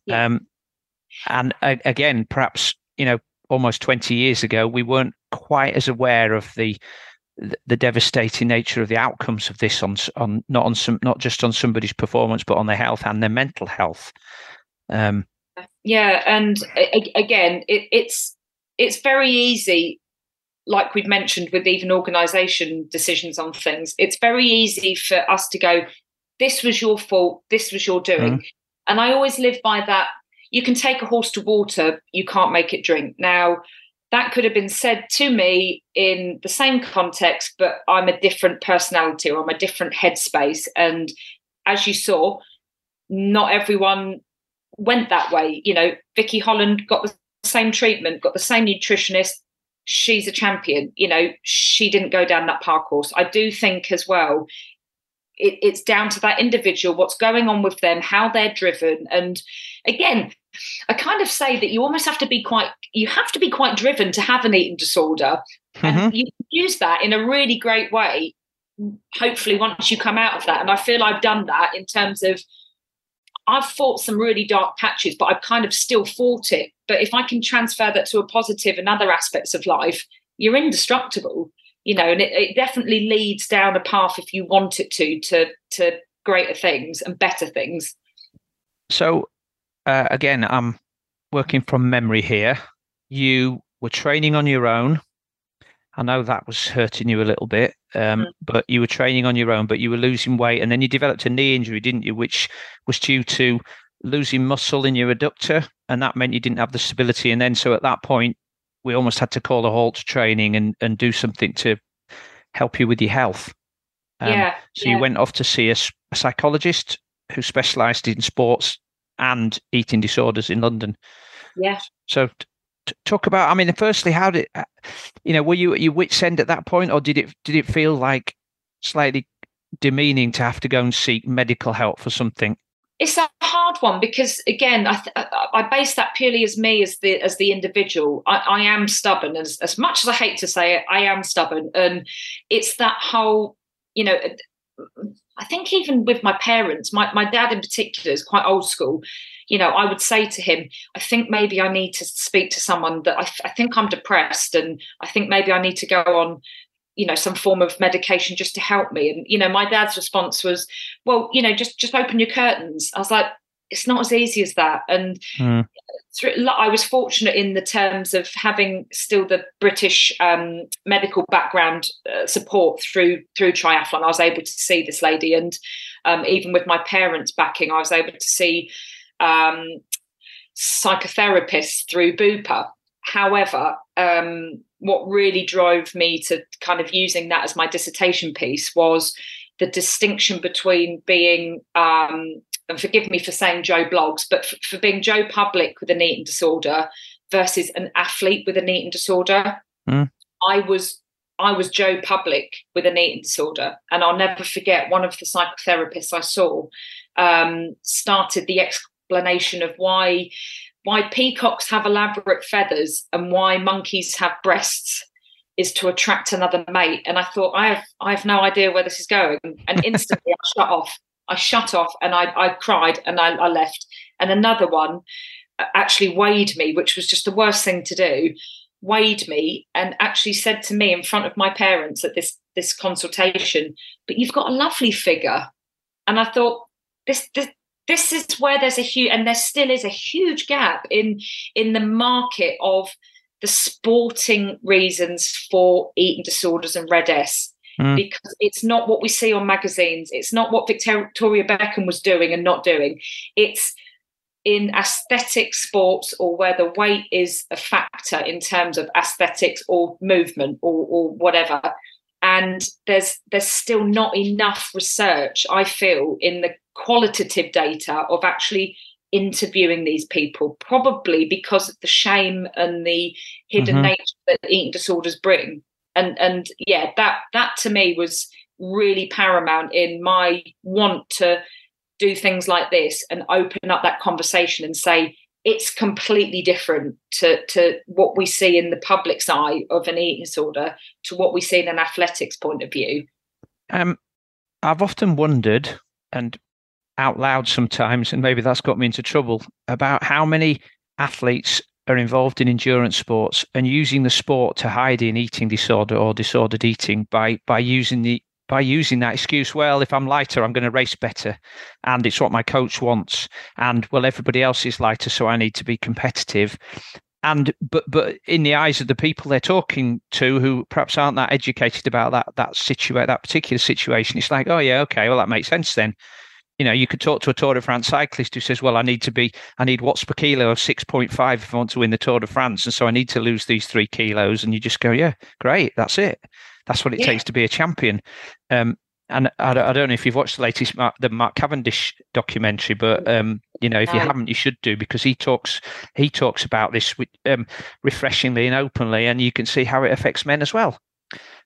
yeah. um and uh, again perhaps you know almost 20 years ago we weren't quite as aware of the the devastating nature of the outcomes of this on on not on some not just on somebody's performance but on their health and their mental health. Um, yeah and again it, it's it's very easy like we've mentioned with even organization decisions on things it's very easy for us to go this was your fault this was your doing. Mm. and i always live by that you can take a horse to water you can't make it drink. Now that could have been said to me in the same context, but I'm a different personality or I'm a different headspace. And as you saw, not everyone went that way. You know, Vicky Holland got the same treatment, got the same nutritionist. She's a champion. You know, she didn't go down that park course. I do think as well, it, it's down to that individual, what's going on with them, how they're driven. And again, I kind of say that you almost have to be quite you have to be quite driven to have an eating disorder. Mm-hmm. And you use that in a really great way, hopefully once you come out of that. And I feel I've done that in terms of I've fought some really dark patches, but I've kind of still fought it. But if I can transfer that to a positive in other aspects of life, you're indestructible. You know, and it, it definitely leads down a path if you want it to to to greater things and better things. So uh, again, I'm working from memory here. You were training on your own. I know that was hurting you a little bit, um, mm. but you were training on your own, but you were losing weight, and then you developed a knee injury, didn't you? Which was due to losing muscle in your adductor, and that meant you didn't have the stability. And then, so at that point, we almost had to call a halt to training and and do something to help you with your health. Um, yeah. So yeah. you went off to see a, a psychologist who specialised in sports and eating disorders in London. Yeah. So t- talk about. I mean, firstly, how did uh, you know? Were you at your wits' end at that point, or did it did it feel like slightly demeaning to have to go and seek medical help for something? It's a hard one because again, I, th- I base that purely as me as the as the individual. I, I am stubborn, as as much as I hate to say it, I am stubborn, and it's that whole you know I think even with my parents, my, my dad in particular is quite old school. You know, I would say to him, I think maybe I need to speak to someone that I, I think I'm depressed and I think maybe I need to go on you know some form of medication just to help me and you know my dad's response was well you know just just open your curtains i was like it's not as easy as that. And mm. I was fortunate in the terms of having still the British um, medical background uh, support through through triathlon. I was able to see this lady, and um, even with my parents' backing, I was able to see um, psychotherapists through Bupa. However, um, what really drove me to kind of using that as my dissertation piece was the distinction between being um, and forgive me for saying Joe Bloggs, but for, for being Joe Public with an eating disorder versus an athlete with an eating disorder. Mm. I was I was Joe Public with an eating disorder, and I'll never forget one of the psychotherapists I saw um, started the explanation of why why peacocks have elaborate feathers and why monkeys have breasts is to attract another mate. And I thought I have I have no idea where this is going, and instantly I shut off. I shut off and I, I cried and I, I left. And another one uh, actually weighed me, which was just the worst thing to do. Weighed me and actually said to me in front of my parents at this this consultation, "But you've got a lovely figure." And I thought, this this this is where there's a huge and there still is a huge gap in in the market of the sporting reasons for eating disorders and red S mm. because it's not what we see on magazines. It's not what Victoria Beckham was doing and not doing. It's in aesthetic sports or where the weight is a factor in terms of aesthetics or movement or, or whatever and there's there's still not enough research i feel in the qualitative data of actually interviewing these people probably because of the shame and the hidden mm-hmm. nature that eating disorders bring and and yeah that that to me was really paramount in my want to do things like this and open up that conversation and say it's completely different to, to what we see in the public's eye of an eating disorder to what we see in an athletics point of view. Um, I've often wondered, and out loud sometimes, and maybe that's got me into trouble, about how many athletes are involved in endurance sports and using the sport to hide in eating disorder or disordered eating by by using the by using that excuse, well, if I'm lighter, I'm going to race better. And it's what my coach wants. And well, everybody else is lighter, so I need to be competitive. And but but in the eyes of the people they're talking to who perhaps aren't that educated about that that situation that particular situation, it's like, oh yeah, okay, well that makes sense then. You know, you could talk to a Tour de France cyclist who says, Well, I need to be I need watts per kilo of six point five if I want to win the Tour de France. And so I need to lose these three kilos. And you just go, Yeah, great, that's it. That's what it yeah. takes to be a champion. Um, and I, I, don't know if you've watched the latest Mark, the Mark Cavendish documentary, but um, you know if you haven't, you should do because he talks he talks about this um, refreshingly and openly, and you can see how it affects men as well.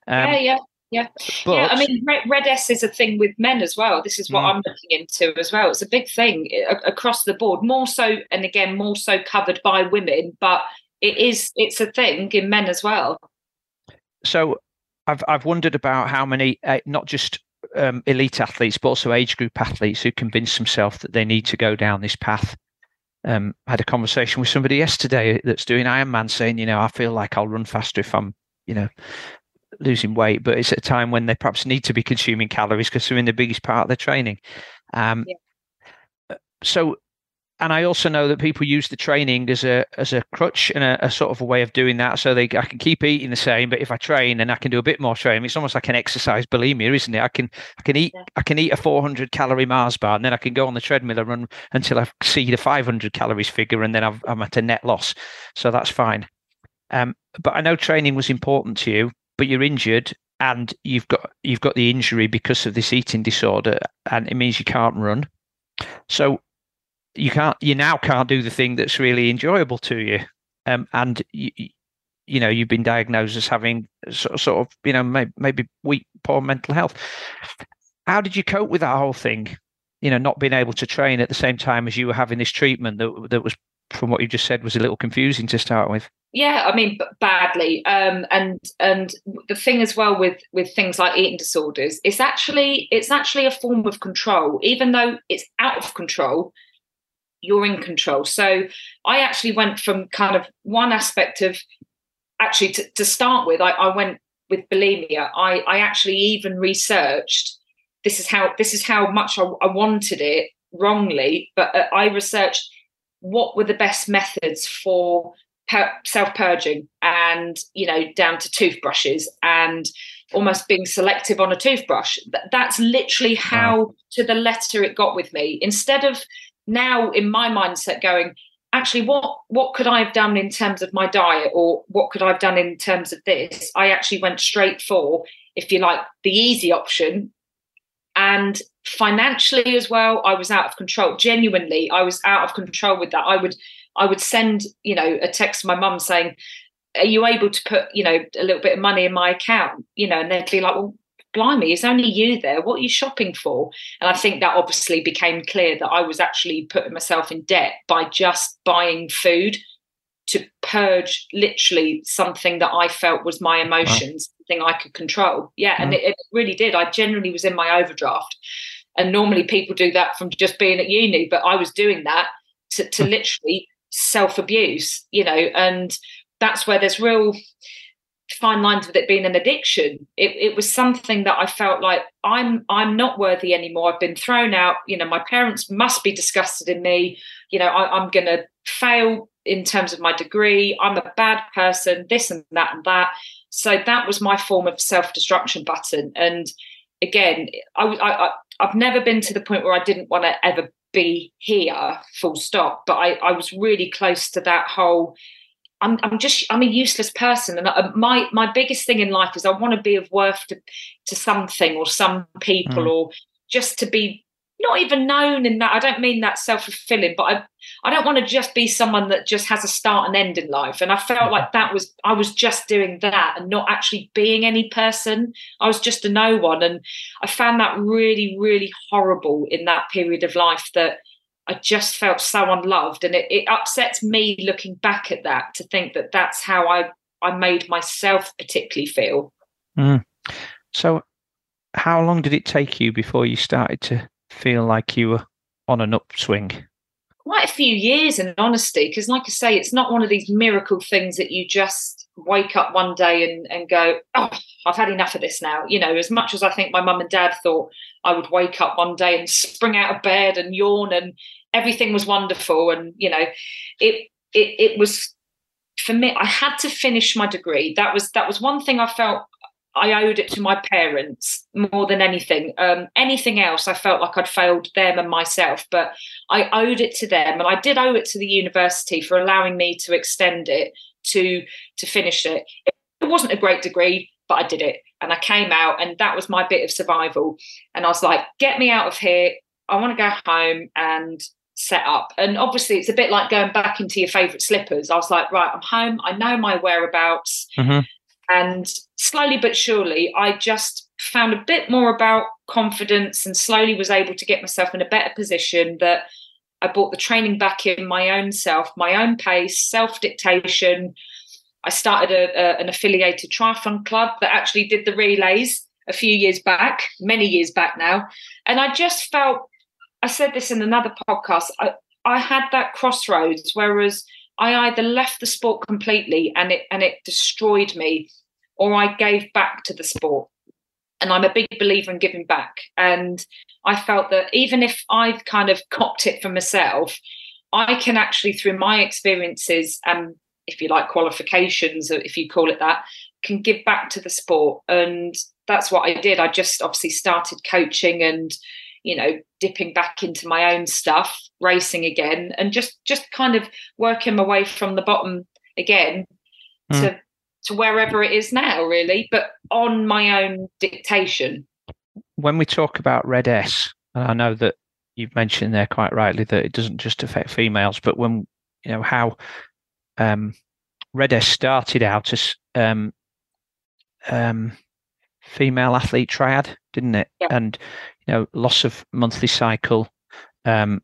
Um, yeah, yeah. Yeah, but, yeah. I mean, red, red, S is a thing with men as well. This is what mm. I'm looking into as well. It's a big thing across the board, more so, and again, more so covered by women, but it is it's a thing in men as well. So I've I've wondered about how many, uh, not just um, elite athletes, but also age group athletes who convince themselves that they need to go down this path. Um, I had a conversation with somebody yesterday that's doing Ironman, saying, you know, I feel like I'll run faster if I'm, you know, losing weight, but it's at a time when they perhaps need to be consuming calories because they're in the biggest part of their training. Um, yeah. So and I also know that people use the training as a as a crutch and a, a, sort of a way of doing that. So they I can keep eating the same, but if I train and I can do a bit more training, it's almost like an exercise bulimia, isn't it? I can I can eat yeah. I can eat a 400 calorie Mars bar, and then I can go on the treadmill and run until I see the 500 calories figure, and then i am at a net loss. So that's fine. Um, but I know training was important to you, but you're injured and you've got you've got the injury because of this eating disorder, and it means you can't run. So you can't you now can't do the thing that's really enjoyable to you. Um, and you, you know you've been diagnosed as having sort, of you know maybe, maybe weak poor mental health. How did you cope with that whole thing? You know not being able to train at the same time as you were having this treatment that that was from what you just said was a little confusing to start with yeah i mean badly um, and and the thing as well with with things like eating disorders it's actually it's actually a form of control even though it's out of control you're in control. So I actually went from kind of one aspect of actually to, to start with, I, I, went with bulimia. I, I actually even researched this is how this is how much I, I wanted it wrongly, but uh, I researched what were the best methods for per- self purging and you know down to toothbrushes and almost being selective on a toothbrush. That's literally how wow. to the letter it got with me. Instead of now in my mindset going actually what what could i have done in terms of my diet or what could i have done in terms of this i actually went straight for if you like the easy option and financially as well i was out of control. Genuinely i was out of control with that. I would i would send you know a text to my mum saying are you able to put you know a little bit of money in my account? You know and they'd be like well blimey, it's only you there. What are you shopping for? And I think that obviously became clear that I was actually putting myself in debt by just buying food to purge literally something that I felt was my emotions, thing I could control. Yeah, and mm. it, it really did. I generally was in my overdraft. And normally people do that from just being at uni, but I was doing that to, to literally self abuse, you know, and that's where there's real fine lines with it being an addiction. It, it was something that I felt like I'm I'm not worthy anymore. I've been thrown out. You know, my parents must be disgusted in me. You know, I, I'm going to fail in terms of my degree. I'm a bad person. This and that and that. So that was my form of self destruction button. And again, I, I, I I've never been to the point where I didn't want to ever be here, full stop. But I, I was really close to that whole I'm, I'm just I'm a useless person, and I, my my biggest thing in life is I want to be of worth to, to something or some people, mm. or just to be not even known in that i don't mean that self-fulfilling but i i don't want to just be someone that just has a start and end in life. And i felt like that was i was just doing that and not actually being any person. I was just a no one. And i found that really really horrible in that period of life that i just felt so unloved. And it, it upsets me looking back at that to think that that's how i i made myself particularly feel. Mm. so how long did it take you before you started to feel like you were on an upswing? Quite a few years, in honesty, because, like I say, it's not one of these miracle things that you just wake up one day and, and go, Oh, I've had enough of this now. You know, as much as I think my mum and dad thought I would wake up one day and spring out of bed and yawn and everything was wonderful. And, you know, it, it, it was for me, I had to finish my degree. That was that was one thing I felt I owed it to my parents more than anything. Um, anything else, I felt like I'd failed them and myself, but I owed it to them, and I did owe it to the university for allowing me to extend it to to finish it. It wasn't a great degree, but I did it, and I came out, and that was my bit of survival. And I was like, "Get me out of here! I want to go home and set up." And obviously, it's a bit like going back into your favourite slippers. I was like, "Right, I'm home. I know my whereabouts." Mm-hmm and slowly but surely, I just found a bit more about confidence and slowly was able to get myself in a better position that I brought the training back in my own self, my own pace, self dictation. I started a, a, an affiliated triathlon club that actually did the relays a few years back, many years back now. And I just felt, I said this in another podcast, I, I had that crossroads, whereas I either left the sport completely and it and it destroyed me, or I gave back to the sport. And I'm a big believer in giving back. And I felt that even if I've kind of copped it for myself, I can actually, through my experiences and if you like qualifications, if you call it that, can give back to the sport. And that's what I did. I just obviously started coaching and you know dipping back into my own stuff racing again and just just kind of working my way from the bottom again mm. to to wherever it is now really but on my own dictation when we talk about red s and i know that you've mentioned there quite rightly that it doesn't just affect females but when you know how um red s started out as um um female athlete triad didn't it yeah. and you know, loss of monthly cycle, um,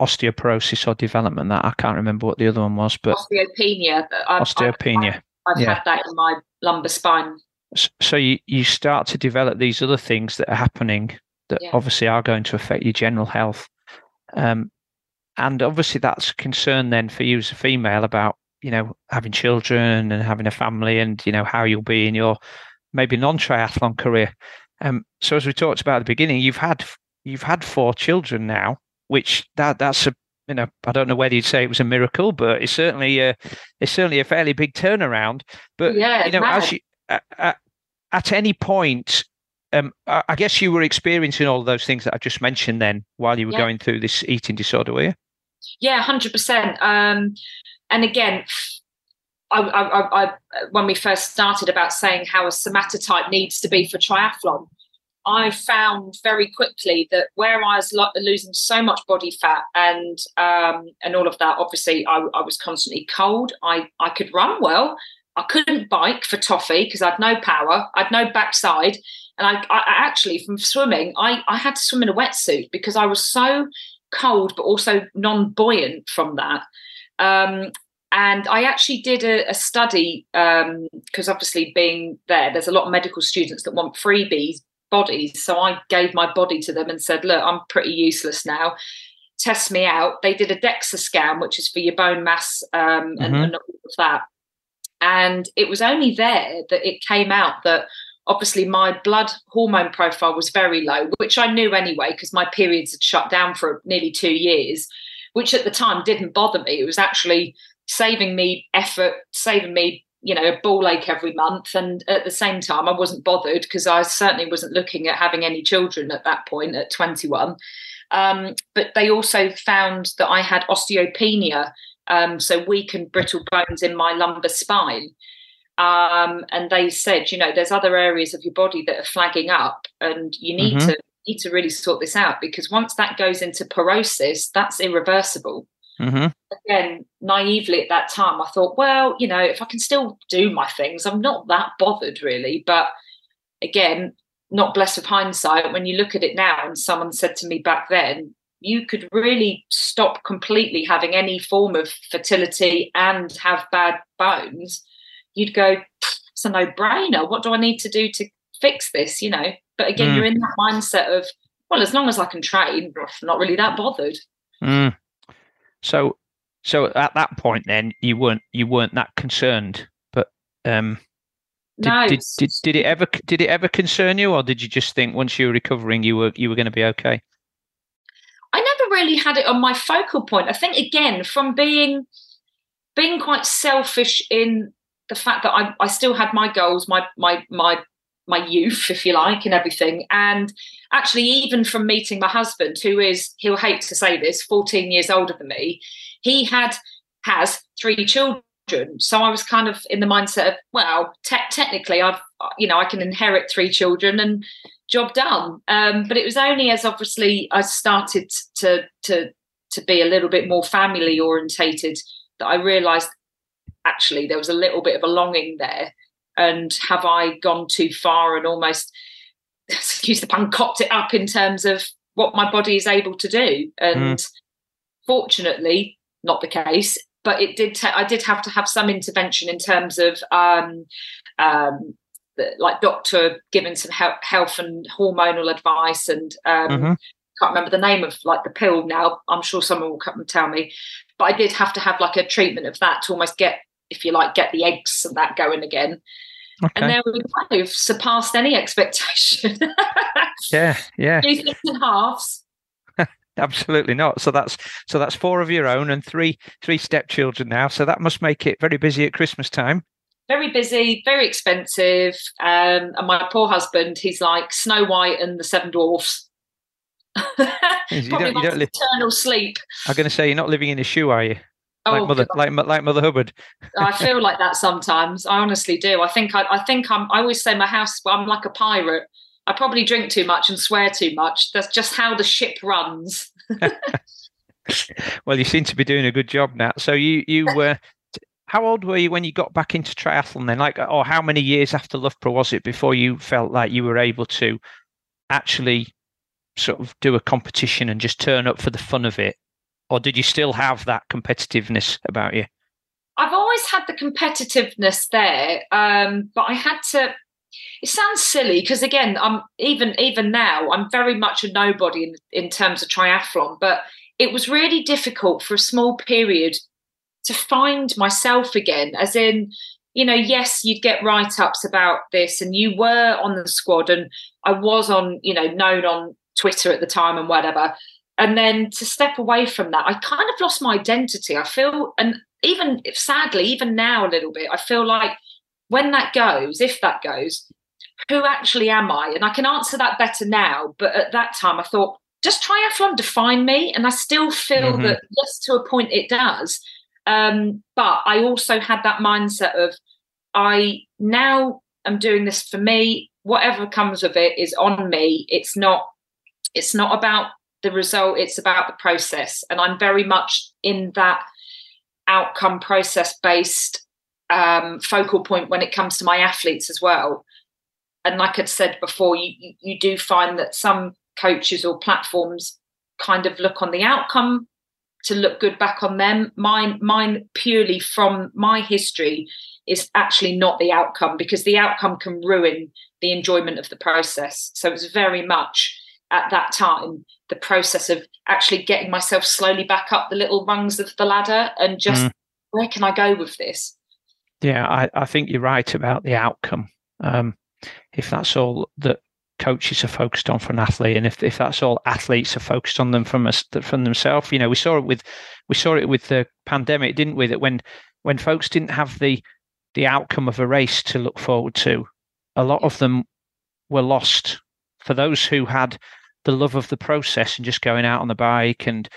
osteoporosis or development. That I can't remember what the other one was, but osteopenia. I've, osteopenia. I've, I've yeah. had that in my lumbar spine. So you you start to develop these other things that are happening that yeah. obviously are going to affect your general health. Um, and obviously that's a concern then for you as a female about you know having children and having a family and you know how you'll be in your maybe non-triathlon career um, so as we talked about at the beginning, you've had you've had four children now, which that that's a you know I don't know whether you'd say it was a miracle, but it's certainly a, it's certainly a fairly big turnaround. But yeah, you know, as you at, at any point, um, I guess you were experiencing all those things that I just mentioned then while you were yeah. going through this eating disorder, were you? Yeah, hundred um, percent. And again, I, I, I, when we first started about saying how a somatotype needs to be for triathlon, I found very quickly that where I was lo- losing so much body fat and um, and all of that, obviously I, I, was constantly cold. I, I could run well. I couldn't bike for toffee because I'd no power. I'd no backside. And I, I actually, from swimming, I, I had to swim in a wetsuit because I was so cold, but also non buoyant from that. Um, and I actually did a, a study because um, obviously being there, there's a lot of medical students that want freebies bodies. So I gave my body to them and said, look, I'm pretty useless now. Test me out. They did a DEXA scan, which is for your bone mass um, and, mm-hmm. and all of that. And it was only there that it came out that obviously my blood hormone profile was very low, which I knew anyway because my periods had shut down for nearly two years, which at the time didn't bother me. It was actually saving me effort, saving me, you know, a ball ache every month. And at the same time, I wasn't bothered because I certainly wasn't looking at having any children at that point at 21. Um, but they also found that I had osteopenia, um, so and brittle bones in my lumbar spine. Um, and they said, you know, there's other areas of your body that are flagging up, and you need mm-hmm. to need to really sort this out because once that goes into porosis, that's irreversible. Mm-hmm. Again, naively at that time, I thought, well, you know, if I can still do my things, I'm not that bothered really. But again, not blessed with hindsight. When you look at it now, and someone said to me back then, you could really stop completely having any form of fertility and have bad bones, you'd go, it's a no brainer. What do I need to do to fix this? You know, but again, mm. you're in that mindset of, well, as long as I can train, not really that bothered. Mm. So, so at that point, then you weren't you weren't that concerned, but um, did, no. did, did, did it ever did it ever concern you, or did you just think once you were recovering, you were you were going to be okay? I never really had it on my focal point. I think again from being being quite selfish in the fact that I, I still had my goals, my my my my youth, if you like, and everything. And actually, even from meeting my husband, who is he'll hate to say this, 14 years older than me, he had has three children. So I was kind of in the mindset of, well, te- technically, I've you know I can inherit three children and job done. Um, but it was only as obviously I started to to to be a little bit more family orientated that I realised actually there was a little bit of a longing there. And have I gone too far and almost excuse the pun copped it up in terms of what my body is able to do? And mm. fortunately, not the case. But it did. Ta- I did have to have some intervention in terms of um, um, like doctor giving some health and hormonal advice and um, mm-hmm. can't remember the name of like the pill now i'm sure someone will come and tell me but i did have to have like a treatment of that to almost get if you like get the eggs and that going again okay. and then we kind of surpassed any expectation yeah yeah in halves absolutely not so that's so that's four of your own and three three stepchildren now so that must make it very busy at christmas time very busy, very expensive. Um, and my poor husband, he's like Snow White and the Seven Dwarfs. you don't, you don't live eternal sleep. I'm going to say you're not living in a shoe, are you? Like oh, mother, like like Mother Hubbard. Oh, I feel like that sometimes. I honestly do. I think I, I think I'm. I always say my house. Well, I'm like a pirate. I probably drink too much and swear too much. That's just how the ship runs. well, you seem to be doing a good job now. So you you were how old were you when you got back into triathlon then? Like, or how many years after Loughborough was it before you felt like you were able to actually sort of do a competition and just turn up for the fun of it? Or did you still have that competitiveness about you? I've always had the competitiveness there, um, but I had to. It sounds silly because again, I'm even even now I'm very much a nobody in, in terms of triathlon, but it was really difficult for a small period to find myself again, as in, you know, yes, you'd get write ups about this, and you were on the squad, and I was on, you know, known on Twitter at the time and whatever. And then to step away from that, I kind of lost my identity. I feel, and even if sadly, even now a little bit, I feel like when that goes, if that goes, who actually am I? And I can answer that better now. But at that time, I thought, does triathlon define me? And I still feel mm-hmm. that, yes, to a point, it does. Um, but I also had that mindset of I now am doing this for me. Whatever comes of it is on me. It's not. It's not about the result. It's about the process, and I'm very much in that outcome process based um, focal point when it comes to my athletes as well. And like I'd said before, you, you, do find that some coaches or platforms kind of look on the outcome to look good back on them. Mine, mine purely from my history is actually not the outcome because the outcome can ruin the enjoyment of the process. So it was very much at that time the process of actually getting myself slowly back up the little rungs of the ladder and just mm. where can I go with this? Yeah, I, I think you're right about the outcome. Um, if that's all that coaches are focused on for an athlete, and if, if that's all athletes are focused on them from us from themselves, you know, we saw it with we saw it with the pandemic, didn't we? That when when folks didn't have the the outcome of a race to look forward to, a lot of them were lost. For those who had the love of the process and just going out on the bike and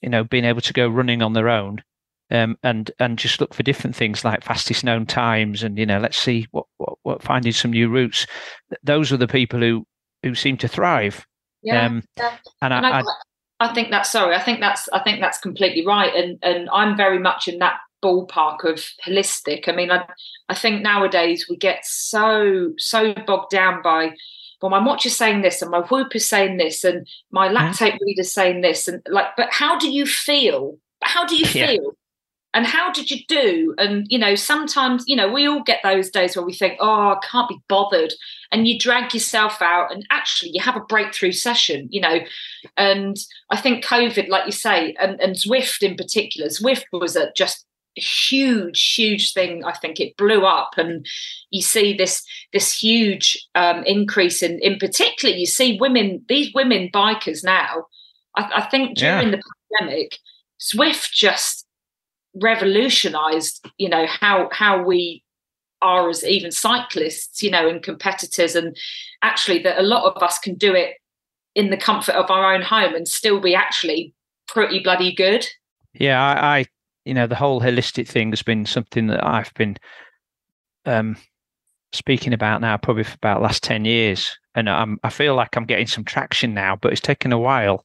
you know being able to go running on their own, um, and and just look for different things like fastest known times and you know let's see what, what, what finding some new routes those are the people who who seem to thrive yeah, um, yeah. And, and I, I, I, think that's sorry. I think that's I think that's completely right. And and I'm very much in that ballpark of holistic. I mean, I I think nowadays we get so so bogged down by well, my watch is saying this, and my whoop is saying this, and my lactate mm-hmm. reader's saying this, and like, but how do you feel? How do you feel? Yeah. And how did you do? And you know, sometimes you know we all get those days where we think, "Oh, I can't be bothered," and you drag yourself out, and actually you have a breakthrough session. You know, and I think COVID, like you say, and, and Zwift in particular, Zwift was a just huge huge thing i think it blew up and you see this this huge um, increase in in particular you see women these women bikers now i, I think during yeah. the pandemic Zwift just revolutionized you know how how we are as even cyclists you know and competitors and actually that a lot of us can do it in the comfort of our own home and still be actually pretty bloody good yeah I, I you know, the whole holistic thing has been something that I've been um, speaking about now probably for about last 10 years. And I'm, I feel like I'm getting some traction now, but it's taken a while.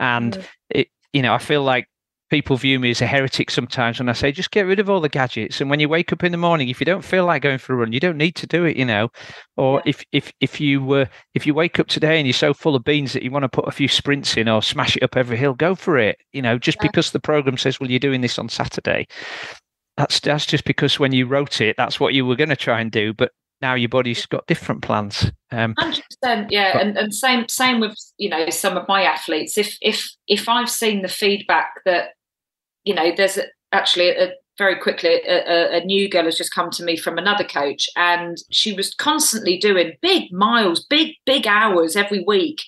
And it, you know, I feel like people view me as a heretic sometimes when I say just get rid of all the gadgets. And when you wake up in the morning, if you don't feel like going for a run, you don't need to do it, you know. Or if if if you were uh, if you wake up today and you're so full of beans that you want to put a few sprints in or smash it up every hill, go for it. You know, just yeah. because the program says, well, you're doing this on Saturday. That's that's just because when you wrote it, that's what you were going to try and do. But now your body's got different plans. Um, Hundred percent, yeah, but, and and same same with you know some of my athletes. If if if I've seen the feedback that you know, there's actually a, very quickly a, a, new girl has just come to me from another coach, and she was constantly doing big miles, big big hours every week,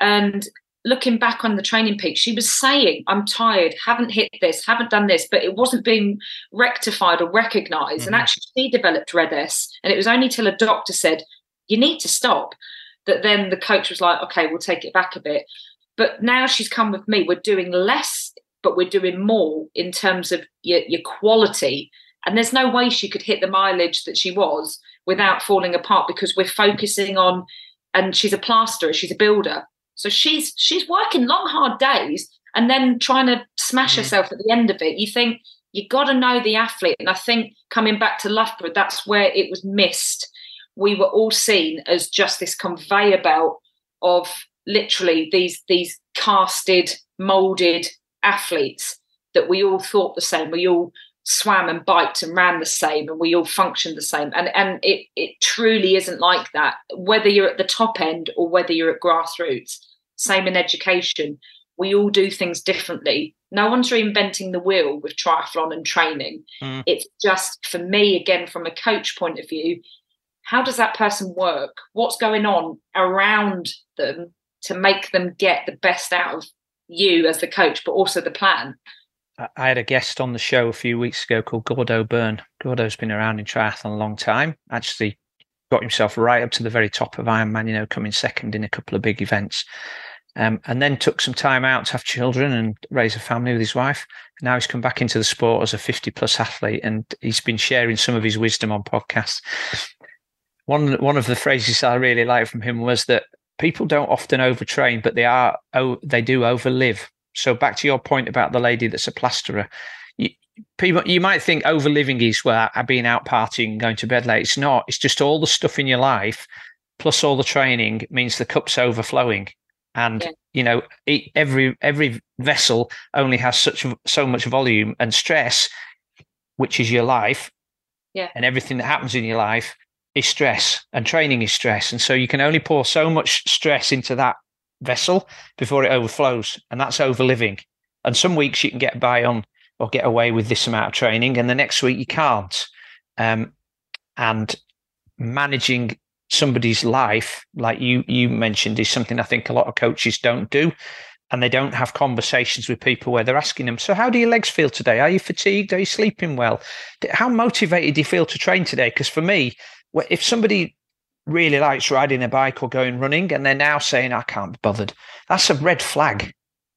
and looking back on the training peak, she was saying, I'm tired, haven't hit this, haven't done this, but it wasn't being rectified or recognized. Mm-hmm. And actually, she developed RED-S. And it was only till a doctor said, You need to stop, that then the coach was like, Okay, we'll take it back a bit. But now she's come with me, we're doing less but we're doing more in terms of your, your quality. And there's no way she could hit the mileage that she was without falling apart because we're focusing on, and she's a plasterer, she's a builder. So she's she's working long, hard days and then trying to smash mm herself at the end of it. You think you got to know the athlete. And I think coming back to Loughborough, that's where it was missed. We were all seen as just this conveyor belt of literally these these casted, molded athletes that we all thought the same. We all swam and biked and ran the same and we all functioned the same. And and it it truly isn't like that. Whether you're at the top end or whether you're at grassroots, same in education. We all do things differently. No one's reinventing the wheel with triathlon and training. Mm. It's just for me, again, from a coach point of view, how does that person work? What's going on around them to make them get the best out of you as the coach, but also the plan. I had a guest on the show a few weeks ago called Gordo Byrne. Gordo's been around in triathlon a long time. Actually, got himself right up to the very top of Ironman. You know, coming second in a couple of big events, um, and then took some time out to have children and raise a family with his wife. Now he's come back into the sport as a fifty-plus athlete, and he's been sharing some of his wisdom on podcasts. One one of the phrases I really liked from him was that people don't often overtrain, but they are oh they do overlive. So back to your point about the lady that's a plasterer. You, people you might think overliving is well being out partying, going to bed late. It's not. It's just all the stuff in your life plus all the training means the cup's overflowing. And yeah. you know, every every vessel only has such so much volume and stress, which is your life, yeah. and everything that happens in your life is stress and training is stress. And so you can only pour so much stress into that vessel before it overflows. And that's overliving. And some weeks you can get by on or get away with this amount of training, and the next week you can't. Um, and managing somebody's life, like you you mentioned, is something I think a lot of coaches don't do. And they don't have conversations with people where they're asking them, So, how do your legs feel today? Are you fatigued? Are you sleeping well? How motivated do you feel to train today? Because for me, if somebody really likes riding a bike or going running and they're now saying I can't be bothered, that's a red flag.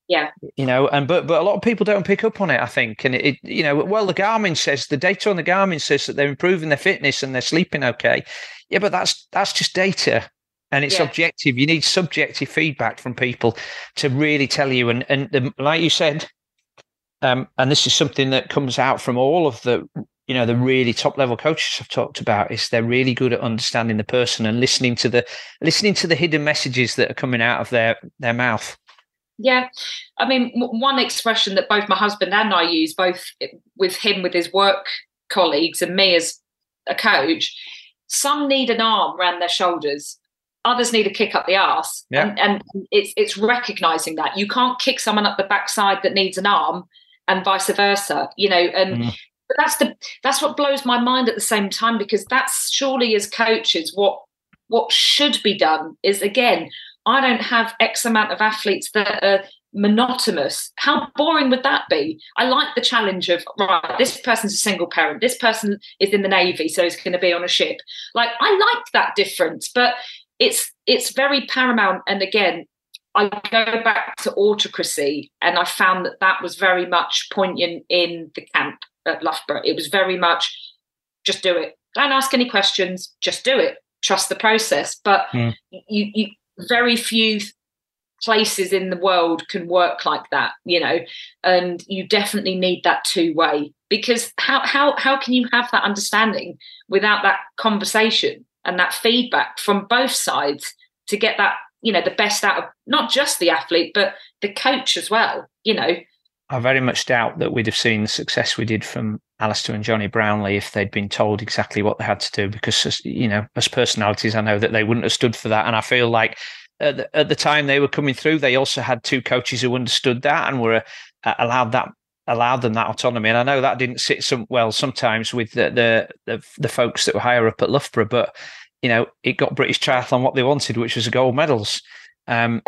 Yeah. You know, and but but a lot of people don't pick up on it, I think. And it, it you know, well the Garmin says the data on the Garmin says that they're improving their fitness and they're sleeping okay. Yeah, but that's that's just data. and it's yeah. objective. You need subjective feedback from people to really tell you. And and the, like you said, um, and this is something that comes out from all of the you know the really top level coaches I've talked about is they're really good at understanding the person and listening to the listening to the hidden messages that are coming out of their their mouth. Yeah, I mean, one expression that both my husband and I use, both with him with his work colleagues and me as a coach, some need an arm around their shoulders others need a kick up the ass yeah. and, and it's it's recognizing that you can't kick someone up the backside that needs an arm and vice versa you know and mm. But that's the that's what blows my mind at the same time because that's surely as coaches what what should be done is again i don't have x amount of athletes that are monotonous. How boring would that be? I like the challenge of right this person's a single parent this person is in the navy so it's going to be on a ship. Like i like that difference but it's it's very paramount. And again I go back to autocracy, and I found that that was very much poignant in the camp at Loughborough. It was very much just do it. Don't ask any questions. Just do it. Trust the process. But mm. you, you, very few places in the world can work like that, you know, and you definitely need that two way because how how how can you have that understanding without that conversation? and that feedback from both sides to get that you know the best out of not just the athlete but the coach as well you know i very much doubt that we'd have seen the success we did from Alistair and Jonny Brownlee if they'd been told exactly what they had to do because you know as personalities I know that they wouldn't have stood for that and I feel like at the, at the time they were coming through they also had two coaches who understood that and were uh, allowed that allowed them that autonomy. And I know that didn't sit some well sometimes with the the the, the folks that were higher up at Loughborough, but you know, it got British triathlon what they wanted, which was gold medals. Um,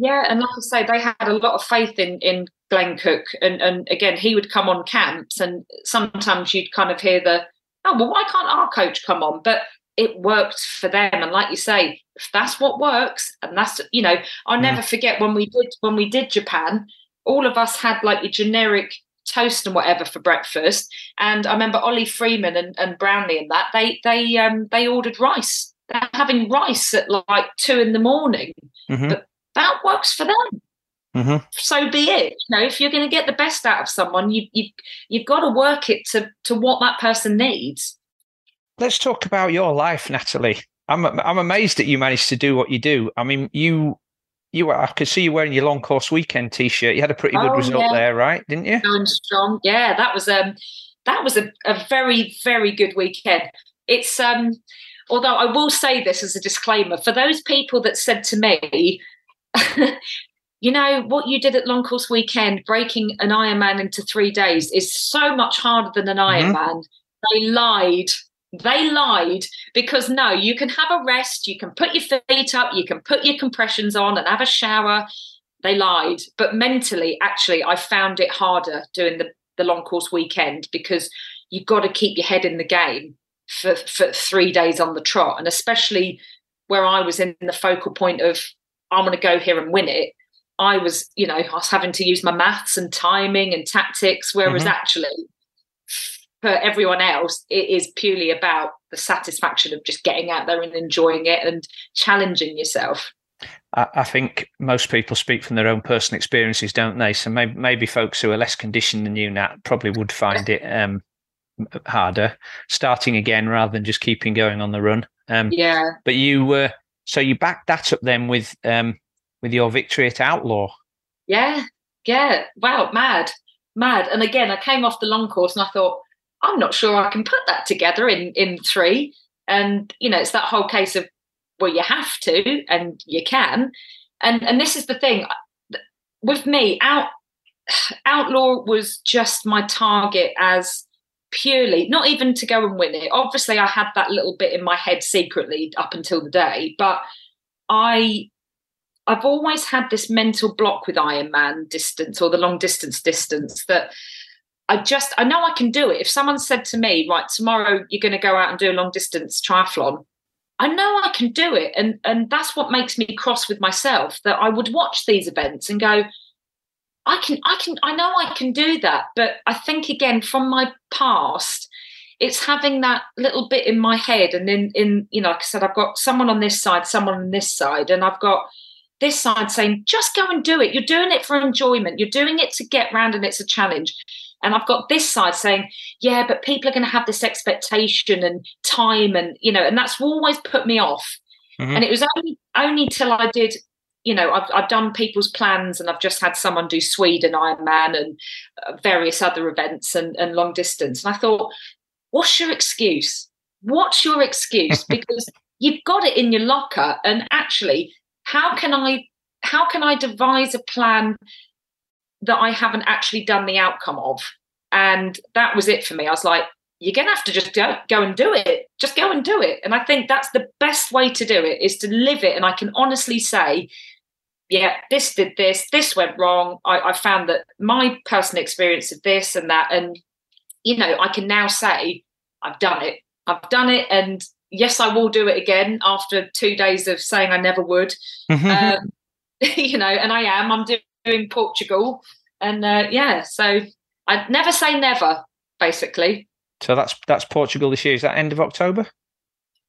yeah, and like I say, they had a lot of faith in in Glenn Cook, and and again, he would come on camps, and sometimes you'd kind of hear the, oh well, why can't our coach come on? But it worked for them, and like you say, if that's what works, and that's you know, I'll mm. never forget when we did when we did Japan all of us had like your generic toast and whatever for breakfast. And I remember Ollie Freeman and, and Brownlee and that they they um they ordered rice. They're having rice at like two in the morning. Mm-hmm. But that works for them. Mm-hmm. So be it. You know, if you're going to get the best out of someone, you you you've got to work it to to what that person needs. Let's talk about your life, Natalie. I'm I'm amazed that you managed to do what you do. I mean, you you were, I could see you wearing your long course weekend t-shirt. You had a pretty good oh, result yeah. there, right? Didn't you? Going strong. Yeah, that was um that was a, a very, very good weekend. It's um although I will say this as a disclaimer, for those people that said to me, you know, what you did at long course weekend, breaking an Ironman into three days is so much harder than an mm-hmm. Ironman. They lied they lied because no, you can have a rest, you can put your feet up, you can put your compressions on and have a shower. They lied. But mentally, actually, I found it harder doing the, the long course weekend because you've got to keep your head in the game for, for three days on the trot. And especially where I was in the focal point of, I'm going to go here and win it. I was, you know, I was having to use my maths and timing and tactics, whereas mm-hmm. actually for everyone else, it is purely about the satisfaction of just getting out there and enjoying it and challenging yourself. I think most people speak from their own personal experiences, don't they? So maybe, maybe folks who are less conditioned than you, Nat, probably would find it um, harder starting again rather than just keeping going on the run. Um, yeah. But you were so you backed that up then with um, with your victory at Outlaw. Yeah, yeah. Wow, mad, mad. And again, I came off the long course and I thought, I'm not sure I can put that together in in three. And you know, it's that whole case of well, you have to and you can. And and this is the thing with me. Out outlaw was just my target as purely not even to go and win it. Obviously, I had that little bit in my head secretly up until the day, but I I've always had this mental block with Ironman distance or the long distance distance that I just I know I can do it. If someone said to me, right, tomorrow you're going to go out and do a long distance triathlon, I know I can do it. And and that's what makes me cross with myself that I would watch these events and go, I can I can I know I can do that. But I think again from my past, it's having that little bit in my head and in in you know like i said i've got someone on this side someone on this side and i've got this side saying just go and do it you're doing it for enjoyment you're doing it to get round and it's a challenge and i've got this side saying yeah but people are going to have this expectation and time and you know and that's always put me off mm-hmm. and it was only only till i did you know, I've, I've done people's plans and I've just had someone do Sweden Ironman and uh, various other events and, and long distance. And I thought, what's your excuse? What's your excuse? Because you've got it in your locker. And actually, how can I how can I devise a plan that I haven't actually done the outcome of? And that was it for me. I was like, you're going to have to just go, go and do it. Just go and do it. And I think that's the best way to do it is to live it. And I can honestly say, yeah, this did this, this went wrong. I, I found that my personal experience of this and that. And you know, I can now say, I've done it. I've done it. And yes, I will do it again after two days of saying I never would. Mm-hmm. Um, you know, and I am. I'm doing Portugal. And uh, yeah, so I'd never say never, basically. So that's that's Portugal this year. Is that end of October?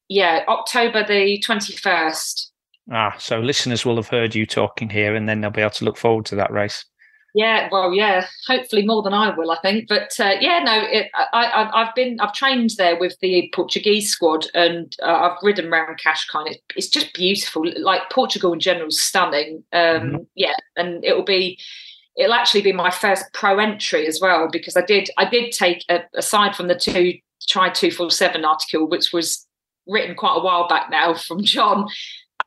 Yeah, October the 21st. Ah, so listeners will have heard you talking here and then they'll be able to look forward to that race. Yeah, well, yeah, hopefully more than I will, I think. But uh, yeah, no, it, I, have been, I've trained there with the Portuguese squad, and uh, I've ridden around Cascais. It, it's just beautiful. Like Portugal in general is stunning. Um, mm-hmm. Yeah, and it will be, it'll actually be my first pro entry as well because I did, I did take a, aside from the two try two four seven article, which was written quite a while back now from John.